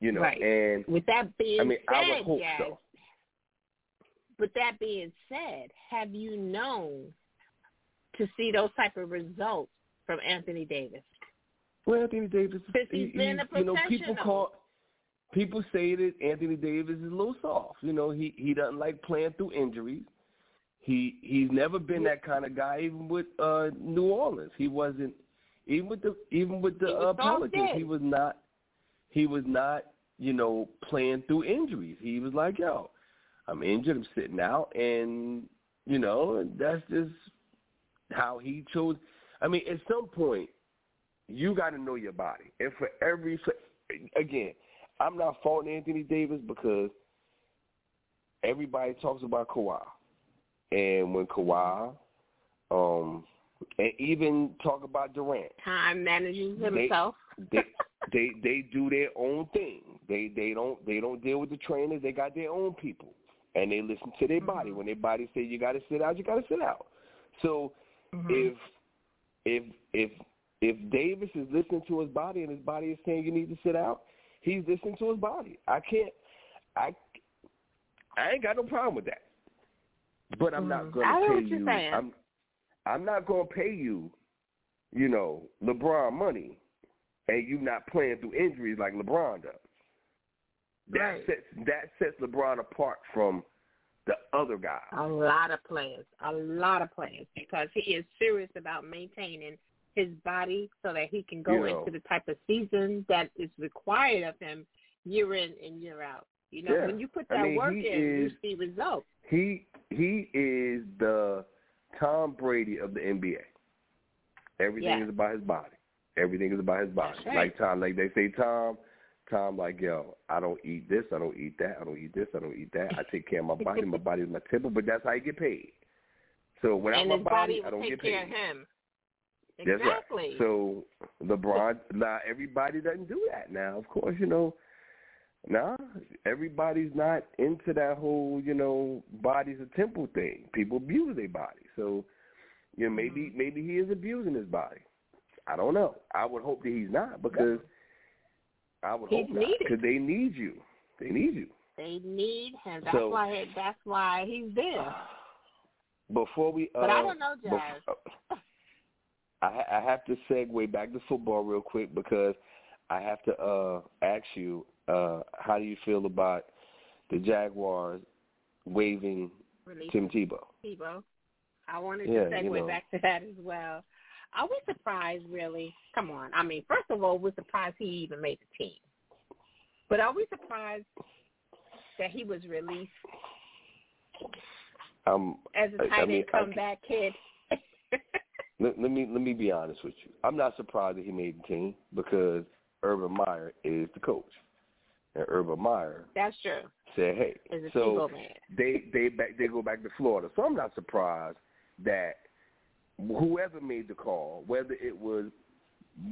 You know, Right. and With that being I mean, said, I would hope guys, so. with that being said, have you known to see those type of results from Anthony Davis? Well, Anthony Davis, he's he- been he- a you know, people call, people say that Anthony Davis is a little soft. You know, he he doesn't like playing through injuries. He he's never been that kind of guy. Even with uh New Orleans, he wasn't. Even with the even with the He uh, Pelicans, he was not. He was not. You know, playing through injuries. He was like, yo, I'm injured. I'm sitting out, and you know, that's just how he chose. I mean, at some point, you got to know your body. And for every, for, again, I'm not faulting Anthony Davis because everybody talks about Kawhi, and when Kawhi, um, and even talk about Durant, Time manages They- himself. they they they do their own thing. They they don't they don't deal with the trainers. They got their own people, and they listen to their body. Mhm. When their body say you got to sit out, you got to sit out. So if if if if Davis is listening to his body and his body is saying you need to sit out, he's listening to his body. I can't I I ain't got no problem with that. But I'm not Mhm. going to know pay what you're you. saying. I'm I'm not going to pay you, you know, LeBron money, and you not playing through injuries like LeBron does. That Right. sets that sets LeBron apart from the other guys. A lot of players, a lot of players, because he is serious about maintaining his body so that he can go You know. into the type of season that is required of him year in and year out. You know, Yeah. when you put I that mean, work in, you see results. He he is the Tom Brady of the NBA. Everything Yeah. is about his body. Everything is about his body. Right. Like Tom, like they say, Tom, Tom, like yo, I don't eat this, I don't eat that, I don't eat this, I don't eat that. I take care of my body. my body is my temple, but that's how you get paid. So without and my body, body I don't get paid. him. Exactly. right. So LeBron, now everybody doesn't do that. Now, of course, you know, nah, everybody's not into that whole, you know, body's a temple thing. People abuse their body. So, you know, maybe Mm-hmm. maybe he is abusing his body. I don't know. I would hope that he's not because I would He's hope not because they need you. They need you. they need him. That's So- why. That's why he's there. Before we, uh, But I don't know, Jazz. I, ha- I have to segue back to football real quick because I have to uh, ask you, uh, how do you feel about the Jaguars waiving Release Tim Tebow? Tebow. I wanted Yeah, to segue you know. back to that as well. are we surprised really? Come on. I mean, first of all, we're surprised he even made the team. But are we surprised that he was released Um, as a tight end mean, I- comeback kid? let, let me let me be honest with you. I'm not surprised that he made the team because Urban Meyer is the coach, and Urban Meyer That's true. said, "Hey, a so man. they they back they go back to Florida." So I'm not surprised that whoever made the call, whether it was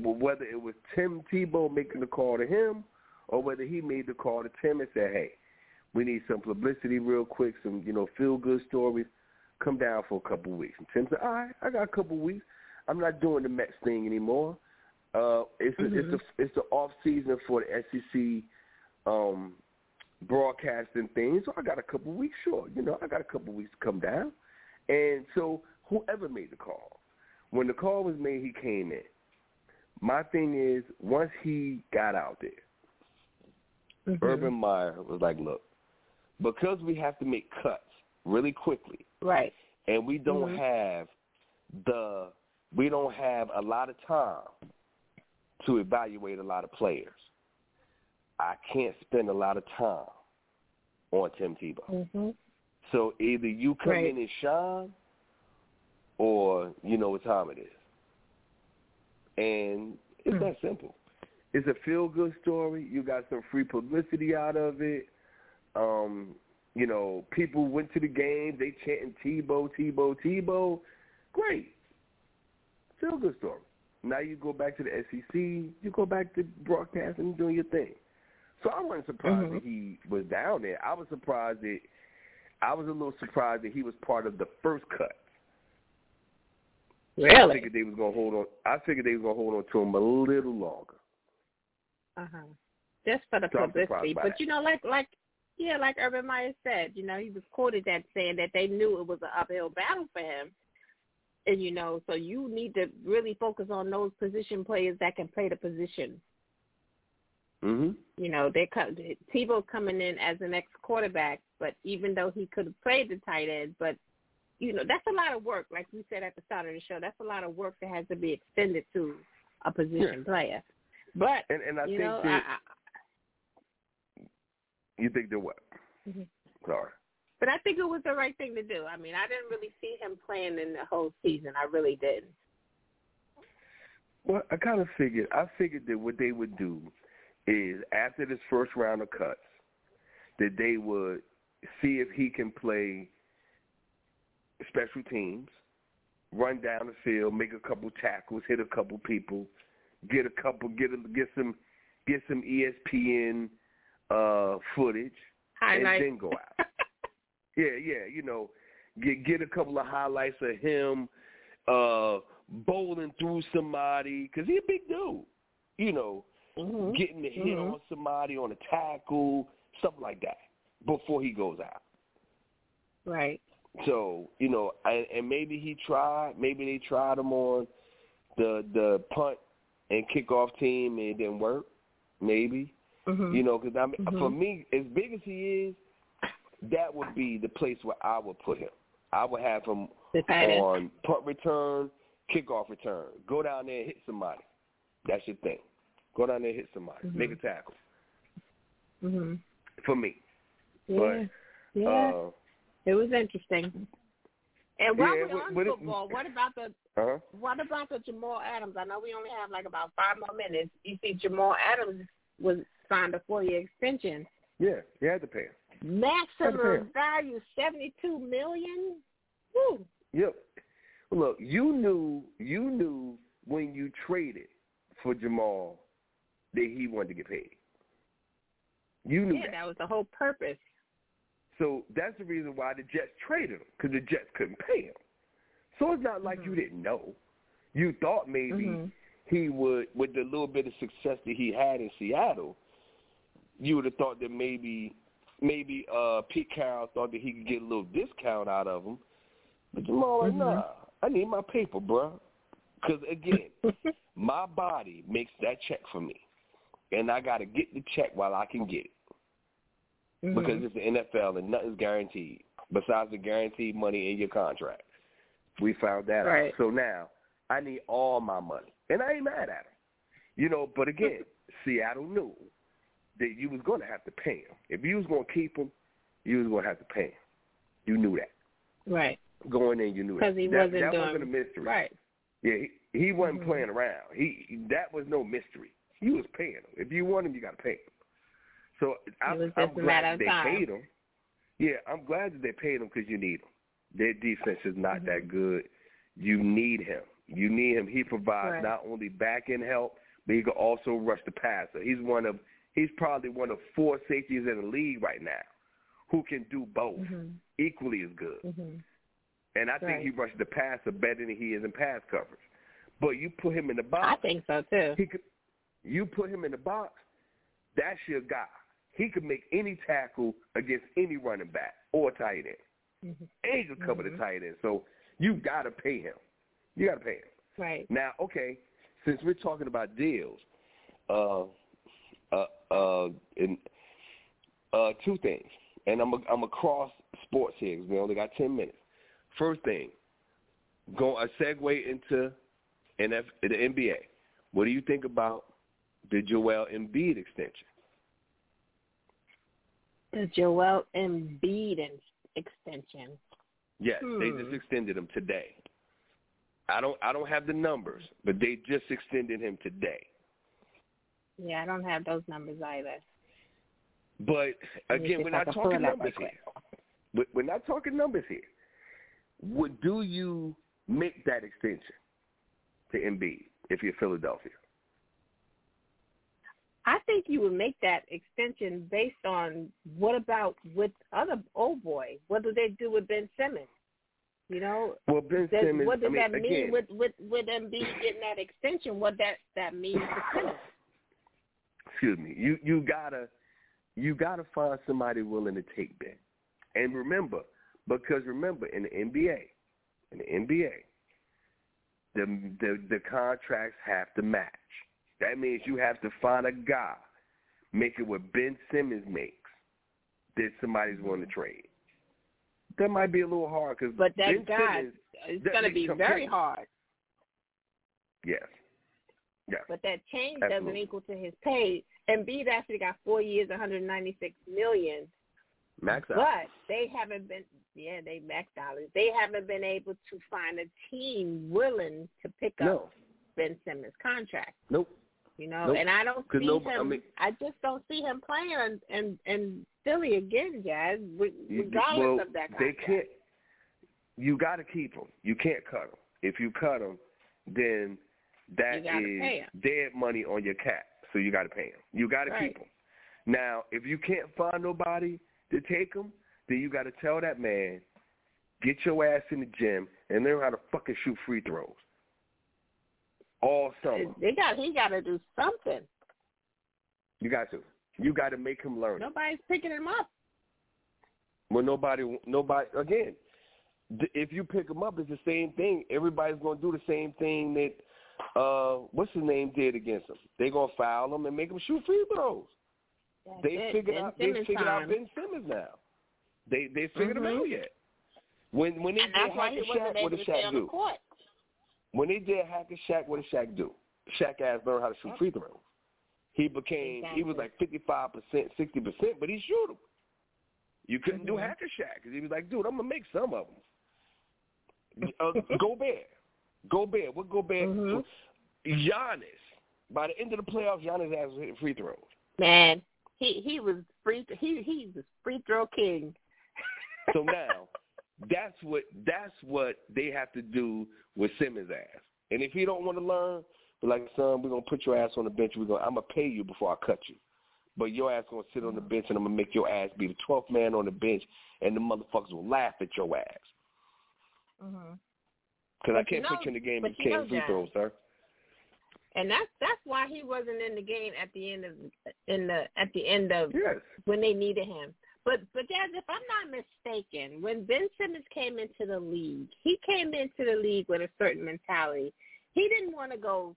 whether it was Tim Tebow making the call to him, or whether he made the call to Tim and said, "Hey, we need some publicity real quick, some you know feel good stories. Come down for a couple of weeks." And Tim said, "All right, I got a couple of weeks. I'm not doing the Mets thing anymore. Uh, it's a, it's the it's the off season for the SEC um, broadcasting thing. So I got a couple of weeks. Sure, you know, I got a couple of weeks to come down. And so whoever made the call, when the call was made, he came in. My thing is, once he got out there, Urban Meyer was like, look, because we have to make cuts really quickly, Right. and we don't Mhm. have the we don't have a lot of time to evaluate a lot of players. I can't spend a lot of time on Tim Tebow. Mhm. So either you come Right. in and shine, or you know what time it is. And it's Hmm. that simple. It's a feel good story. You got some free publicity out of it. Um, you know, people went to the games, they chanting Tebow, Tebow, Tebow. Great. Feel good story. Now you go back to the SEC, you go back to broadcasting and doing your thing. So I wasn't surprised Mhm. that he was down there. I was surprised that I was a little surprised that he was part of the first cut. I figured they was gonna hold on. I figured they was gonna hold on to him a little longer. Uh huh. Just for the So publicity, but you know, like like yeah, like Urban Meyer said, you know, he was quoted that saying that they knew it was an uphill battle for him, and you know, so you need to really focus on those position players that can play the position. Mhm. You know, they come Tebow coming in as an ex quarterback, but even though he could have played the tight end, but you know, that's a lot of work. Like we said at the start of the show, that's a lot of work that has to be extended to a position player. But And and I you think know, that I, I, you think that what? Mhm. Sorry. But I think it was the right thing to do. I mean, I didn't really see him playing in the whole season. I really didn't. Well, I kind of figured. I figured that what they would do is after this first round of cuts, that they would see if he can play special teams, run down the field, make a couple tackles, hit a couple people, get a couple, get a, get some, get some ESPN uh, footage, Highlight. and then go out. Yeah, yeah, you know, get get a couple of highlights of him uh bowling through somebody because he's a big dude. You know, Mhm. getting the hit Mhm. on somebody on a tackle, something like that, before he goes out. Right. So you know, and, and maybe he tried. Maybe they tried him on the the punt and kickoff team, and it didn't work. Maybe Mhm. you know, because I mean, Mhm. for me, as big as he is, that would be the place where I would put him. I would have him The tight end. on punt return, kickoff return. Go down there and hit somebody. That's your thing. Go down there and hit somebody. Mhm. Make a tackle. Mhm. For me. Yeah. yeah. Uh, it was interesting. And while Yeah, we're but- on but it- football, what about the uh-huh. what about the Jamal Adams? I know we only have like about five more minutes. You see, Jamal Adams was signed a four year extension. Yeah, you had to pay him. Maximum Understand. value seventy two million. Woo. Yep. Look, you knew you knew when you traded for Jamal that he wanted to get paid. You knew Yeah, that. that was the whole purpose. So that's the reason why the Jets traded him because the Jets couldn't pay him. So it's not like you didn't know. You thought maybe Mhm. he would, with the little bit of success that he had in Seattle, you would have thought that maybe, maybe uh, Pete Carroll thought that he could get a little discount out of him. But Jamal, like, Mhm. nah, I need my paper, bro. Because again, my body makes that check for me, and I got to get the check while I can get it Mhm. because it's the NFL and nothing's guaranteed besides the guaranteed money in your contract. We found that Right. out. So now I need all my money, and I ain't mad at him. You know, but again, Seattle knew that you was going to have to pay him. If you was going to keep him, you was going to have to pay him. You knew that. Right. Going in, you knew that. Because he that, wasn't that doing wasn't a mystery. Right. Yeah, he, he wasn't Mhm. playing around. He that was no mystery. He was paying them. If you want him, you got to pay him. So I'm, I'm glad that they time. paid him. Yeah, I'm glad that they paid him because you need him. Their defense is not that Mm-hmm. good. You need him. You need him. He provides Right. not only back end help, but he can also rush the passer. He's one of he's probably one of four safeties in the league right now who can do both Mhm. equally as good. Mhm. And I think he rushes the passer better than he is in pass coverage. But you put him in the box. I think so too. He could, you put him in the box, that's your guy. He could make any tackle against any running back or tight end. Mhm. And he could cover Mhm. the tight end. So you got to pay him. You got to pay him. Right. Now, okay, since we're talking about deals, uh, uh, uh, in, uh, two things, and I'm a, I'm across sports here 'cause we only got ten minutes. First thing, go a segue into NF, the NBA. What do you think about the Joel Embiid extension? The Joel Embiid extension. Yes, they Hmm. just extended him today. I don't I don't have the numbers, but they just extended him today. Yeah, I don't have those numbers either. But Let me see again, we're not talking numbers here. But we're not talking numbers here. Would do you make that extension to Embiid if you're Philadelphia? Think you would make that extension based on what about with other old boy? What do they do with Ben Simmons? You know, Well, Ben does, Simmons. what does I mean, that mean again, with with with Embiid getting that extension? What that that means for Simmons? excuse me. You you gotta you gotta find somebody willing to take Ben. And remember, because remember in the NBA, in the NBA, the the the contracts have to match. That means you have to find a guy making what Ben Simmons makes that somebody's mm-hmm. willing to trade. That might be a little hard because But that ben guy, Simmons, it's going to be very hard. yes, yes, But that change doesn't equal to his pay. And Embiid actually got four years, 196 million. max out. But they haven't been, yeah, they maxed out. They haven't been able to find a team willing to pick up Ben Simmons' contract. nope. You know, Nope. and I don't see him. I mean- I just don't see him playing in in, in Philly again, Jazz. re- Regardless well, of that they contract. can't. You got to keep them. You can't cut them. If you cut them, then that You gotta pay is dead money on your cap. So you got to pay them. You got to Right. keep them. Now, if you can't find nobody to take them, then you got to tell that man, get your ass in the gym and learn how to fucking shoot free throws. All summer, They got he got to do something. you got to. You got to make him learn. Nobody's picking him up. Well, nobody, nobody. Again, if you pick him up, it's the same thing. Everybody's going to do the same thing that uh, what's his name did against him. They're going to foul him and make him shoot free throws. That's They it. figured Ben out. They figured time. out Ben Simmons now. They they figured him Mhm. out yet. When when they and that's why he wasn't Shaq, what able did to stay Shaq on the do? court. When they did hack and Shaq, what did Shaq do? Shaq ass learned how to shoot free throws. He became he was like fifty five percent, sixty percent, but he shoot them. You couldn't do Mhm. hack and Shaq because he was like, dude, I'm gonna make some of them. uh, Gobert, Gobert, what Gobert? Mhm. Giannis. By the end of the playoffs, Giannis ass was hitting free throws. Man, he he was free. He he's the free throw king. So now, that's what that's what they have to do with Simmons' ass. And if he don't want to learn, be like, son, we're gonna put your ass on the bench. We're gonna I'm gonna pay you before I cut you. But your ass gonna sit on the bench, and I'm gonna make your ass be the twelfth man on the bench, and the motherfuckers will laugh at your ass. Mm-hmm. Because I can't put know- you in the game if you you can't free John, throws, sir. And that's that's why he wasn't in the game at the end of in the at the end of Yes. when they needed him. But but Jazz, if I'm not mistaken, when Ben Simmons came into the league, he came into the league with a certain mentality. He didn't want to go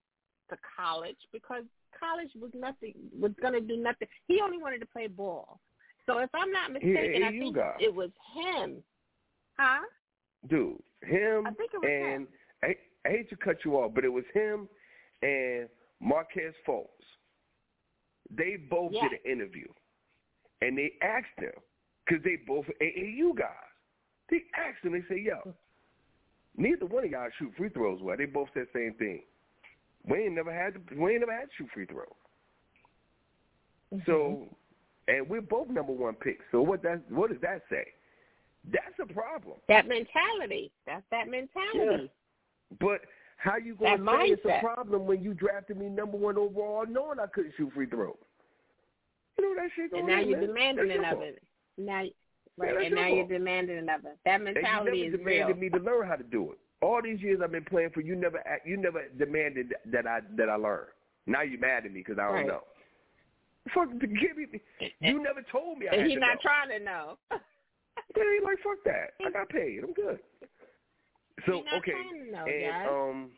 to college because college was nothing was going to do nothing. He only wanted to play ball. So if I'm not mistaken, I think got- it was him. Huh? Dude, him I think it was and hey, I hate to cut you off, but it was him and Markelle Fultz. They both Yeah. did an interview, and they asked them because they both AAU guys. They asked them. They say, "Yo, neither one of y'all shoot free throws well." They both said the same thing. We ain't never had to, we ain't never had to shoot free throws. Mm-hmm. So, and we're both number one picks. So what that what does that say? That's a problem. That mentality. That's that mentality. Yeah. But how you going to That say it's a problem when you drafted me number one overall, knowing I couldn't shoot free throws? You know that shit going And now on, you're man. demanding it of it. Now, right, that's and now you're demanding it of it. That And mentality you never is real. demanded me to learn how to do it. All these years I've been playing for you, never you never demanded that I that I learn. Now you're mad at me because I don't Right. know. Fuck, give me. You never told me I And he's not know. trying to know. Yeah, he like fuck that. I got paid. I'm good. So okay, know, and guys. um,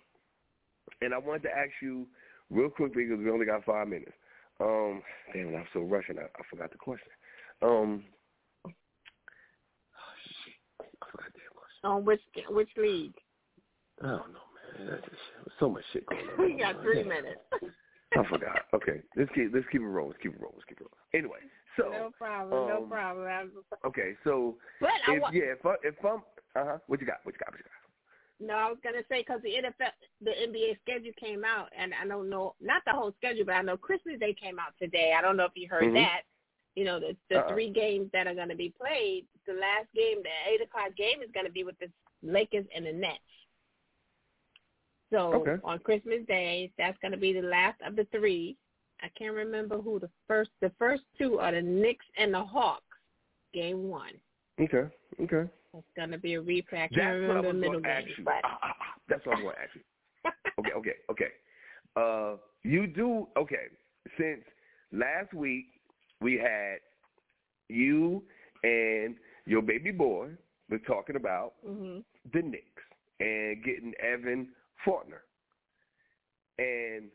and I wanted to ask you real quickly because we only got five minutes. Um, damn, I'm so rushing. I, I forgot the question. Um, oh shit, I forgot the question. On which which league? I don't know, man. So much shit going on. We got three Damn. minutes. I forgot. Okay, let's keep let's keep it rolling. Let's keep it rolling. Let's keep it rolling. Anyway, so no problem. no um, problem. I'm- okay, so But I wa- yeah, if I, if I'm uh huh, what you got? What you got? What you got? No, I was gonna say because the NFL, the NBA schedule came out, and I don't know, not the whole schedule, but I know Christmas Day came out today. I don't know if you heard Mhm. that. You know, the the Uh-uh. three games that are gonna be played. The last game, the eight o'clock game, is gonna be with the Lakers and the Nets. So Okay. on Christmas Day, that's gonna be the last of the three. I can't remember who the first. The first two are the Knicks and the Hawks. Game one. Okay, okay. It's gonna be a replay. I can't That's what I was middle to ask you. but Ah, ah, ah. That's what I was going to ask you. Okay, okay, okay. Uh, you do okay. Since last week we had you and your baby boy were talking about hmm the Knicks and getting Evan Fournier, and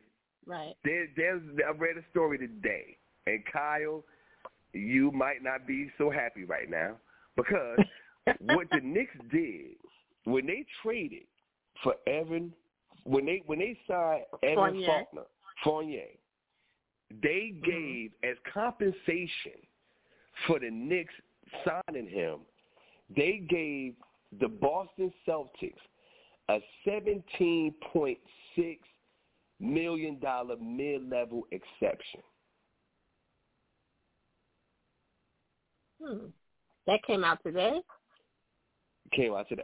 right. there, there's I read a story today, and Kyle, you might not be so happy right now because what the Knicks did when they traded for Evan, when they when they signed Evan Fournier. Faulkner, Fournier, they Mm-hmm. gave as compensation for the Knicks signing him, they gave the Boston Celtics a seventeen point six million dollar mid level exception. Hmm. That came out today. Came out today.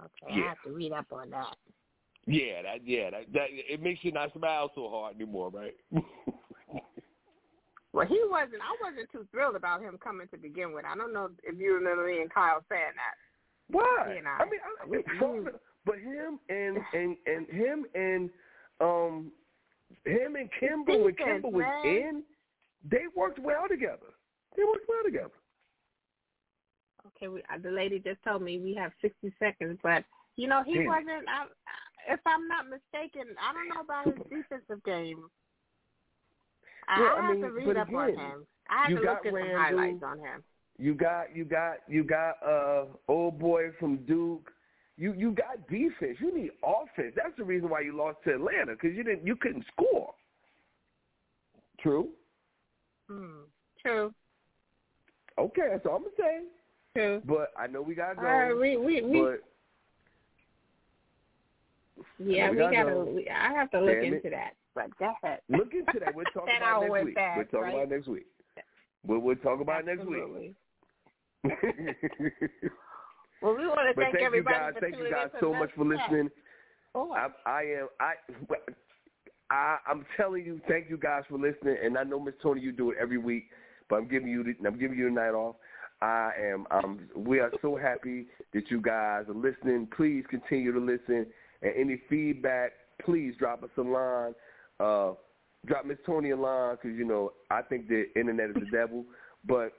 Okay, Yeah. I have to read up on that. Yeah, that yeah, that, that it makes you not smile so hard anymore, right? Well, he wasn't. I wasn't too thrilled about him coming to begin with. I don't know if you remember me and Kyle saying that. Why? You know, I mean, I, we- but him and and and him and um him and Kemba when Kemba was man. in, they worked well together. They worked well together. Okay, we, uh, the lady just told me we have 60 seconds, but you know he Damn. wasn't. I, if I'm not mistaken, I don't know about his defensive game. I, Well, I I have mean, to read up on him. I have to look at some highlights on him. You got you got you got uh old boy from Duke. You you got defense. You need offense. That's the reason why you lost to Atlanta because you didn't you couldn't score. True. Hmm. True. Okay, that's all I'm gonna say. True. But I know we gotta go. right, we we we but yeah we we gotta gotta. go. We, I have to look Damn it. into that. But go ahead. look into that. We'll talk That about hour it went next week. fast, we'll talk right? about next week. We'll we'll talk about it next week. Well, we want to but thank thank you everybody guys. for Thank you guys so much for listening. Oh, I, I am I, I I'm telling you, thank you guys for listening. And I know Miss Toni, you do it every week, but I'm giving you the, I'm giving you the night off. I am um we are so happy that you guys are listening. Please continue to listen. And any feedback, please drop us a line. Uh, drop Miss Toni a line because you know I think the internet is the devil. But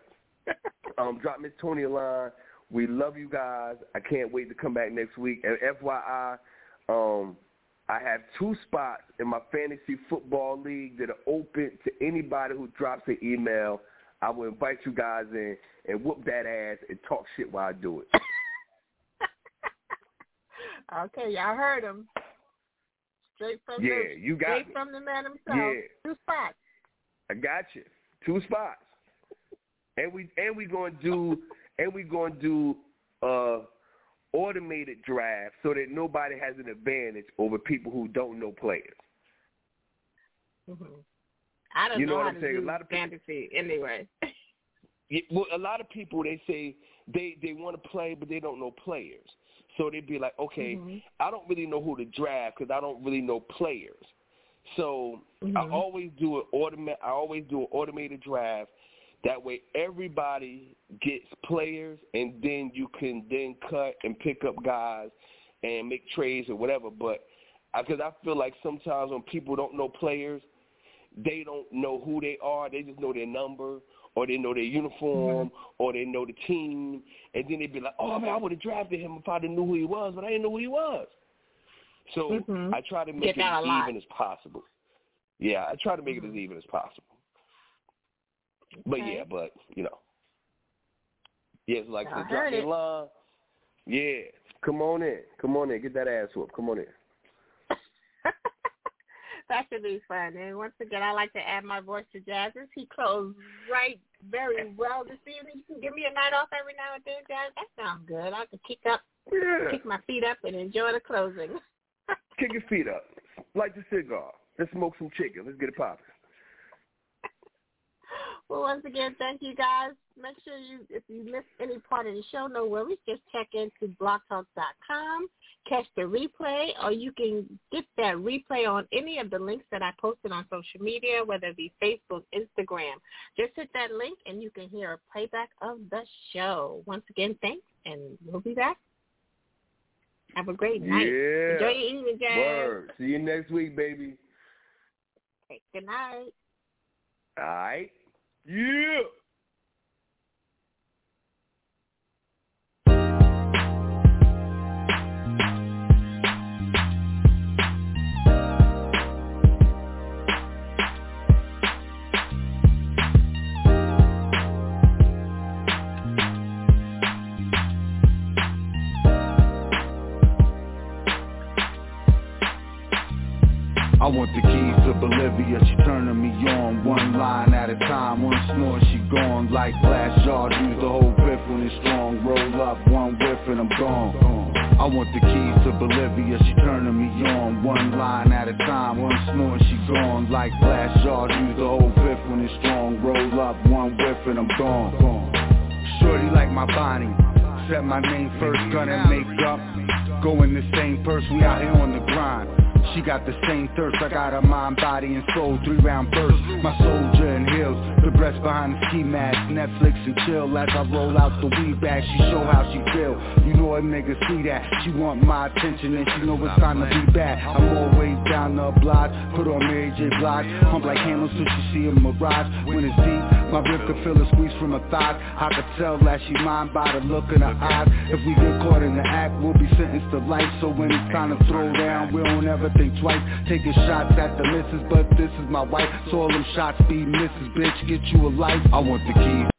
um, drop Miss Toni a line. We love you guys. I can't wait to come back next week. And FYI, um, I have two spots in my fantasy football league that are open to anybody who drops an email. I will invite you guys in and whoop that ass and talk shit while I do it. Okay, y'all heard him. Straight from yeah, the, you got straight me. from the man himself. Yeah. Two spots. I got you. Two spots. And we and we gonna do and we gonna do uh automated draft so that nobody has an advantage over people who don't know players. hmm I don't know. You know know what how I'm to saying? A lot of people- fantasy anyway. Well, a lot of people they say they they want to play, but they don't know players. So they'd be like, okay, Mhm. I don't really know who to draft because I don't really know players. So I Mhm. always do an automatic. I always do an automated draft. That way, everybody gets players, and then you can then cut and pick up guys and make trades or whatever. But because I feel like sometimes when people don't know players, they don't know who they are. They just know their number, or they know their uniform, or they know the team, and then they'd be like, "Oh man, I would have drafted him if I didn't know who he was, but I didn't know who he was." So Mhm. I try to Get make it as lot. even as possible. Yeah, I try to make it as even as possible. But yeah, but you know, yeah, it's like I the drop heard me it. line. Yeah, come on in, come on in, get that ass whooped. Come on in. That should be fun. And once again, I like to add my voice to Jazz's. He closed right very well this evening. You can give me a night off every now and then, Jazz. That sounds good. I can kick up, Yeah, kick my feet up, and enjoy the closing. kick your feet up, light the cigar, let's smoke some chicken. Let's get it popping. Well, once again, thank you guys. Make sure you, if you missed any part of the show, no worries. Just check into blogtalk.com, catch the replay, or you can get that replay on any of the links that I posted on social media, whether it be Facebook, Instagram. Just hit that link and you can hear a playback of the show. Once again, thanks, and we'll be back. Have a great night. Yeah. Enjoy your evening, Jazz. Word. See you next week, baby. Okay, good night. All right. Yeah. Want the keys to Bolivia, she turning me on One line at a time, one snort, she gone. Like glass jars, use the whole grip when it's strong. Roll up, one whiff and I'm gone. I want the keys to Bolivia, she turning me on One line at a time, one snort, she gone. Like glass jars, use the whole grip when it's strong. Roll up, one whiff and I'm gone. Shorty like my body. Set my name first, gun and makeup Go in the same purse, we out here on the grind she got the same thirst, I got her mind, body, and soul, three round burst My soldier in heels, the breast behind the ski mask. Netflix and chill. As I roll out the weed bag She show how she feel, you know a nigga see that. She want my attention and she know it's time to be back. I'm always down the block, put on Mary J. Blige. Pump like handles so she see a mirage When it's deep, my rib could feel a squeeze from her thigh. I could tell that she mine by the look in her eyes. If we get caught in the act, we'll be sentenced to life. So when it's time to throw down, we don't ever think twice. Taking shots at the missus, but this is my wife. So all them shots be misses, bitch, get you a life. I want the keys